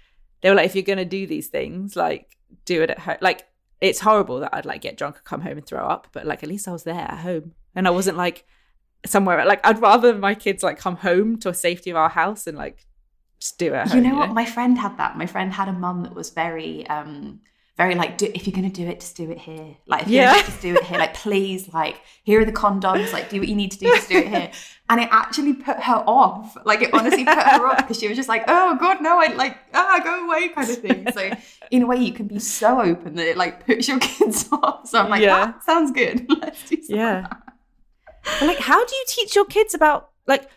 they were like, if you're gonna do these things, like do it at home. Like it's horrible that I'd like get drunk and come home and throw up, but like at least I was there at home and I wasn't like somewhere. Like I'd rather my kids like come home to a safety of our house and like just do it. You know what? My friend had that. My friend had a mum that was very, um, very like, do, if you're gonna do it, just do it here. Like, if you're Yeah. it, just do it here. Like, please, like, here are the condoms. Like, do what you need to do, just do it here. [laughs] And it actually put her off. Like, it honestly put her off because she was just like, oh god, no, I like, ah, go away, kind of thing. So, in a way, you can be so open that it like puts your [laughs] kids off. So I'm like, Yeah. that sounds good. [laughs] Let's do something. Yeah. Like, how do you teach your kids about like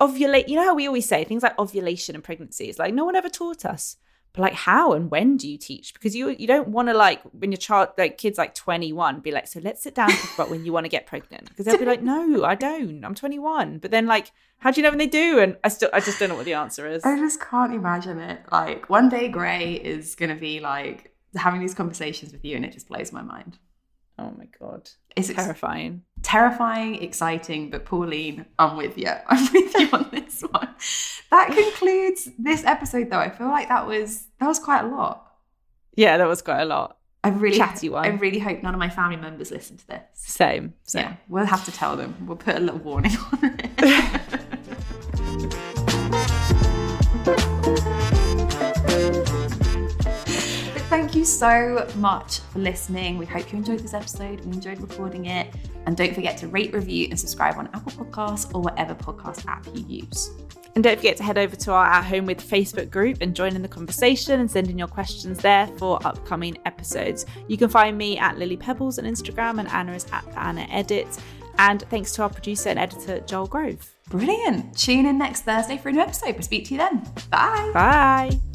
ovulate? You know how we always say things like ovulation and pregnancy. It's like no one ever taught us. But like, how and when do you teach? Because you you don't want to like when your child like kids like twenty one be like, so let's sit down and talk about when you want to get pregnant. Because they'll be like, no, I don't. I'm twenty one. But then like, how do you know when they do? And I still I just don't know what the answer is. I just can't imagine it. Like one day Gray is gonna be like having these conversations with you and it just blows my mind. Oh my god, It's terrifying. Terrifying, exciting, but Pauline, I'm with you. [laughs] I'm with you on this one. That concludes this episode though. I feel like that was that was quite a lot. Yeah, that was quite a lot. I really Chatty one. I really hope none of my family members listen to this. Same. Same. Yeah, we'll have to tell them. We'll put a little warning on it. [laughs] you so much for listening. We hope you enjoyed this episode. We enjoyed recording it. And don't forget to rate, review, and subscribe on Apple Podcasts or whatever podcast app you use. And don't forget to head over to our At Home with Facebook group and join in the conversation and send in your questions there for upcoming episodes. You can find me at Lily Pebbles on Instagram and Anna is at Anna Edit. And thanks to our producer and editor, Joel Grove. Brilliant. Tune in next Thursday for a new episode. We'll speak to you then. Bye. Bye.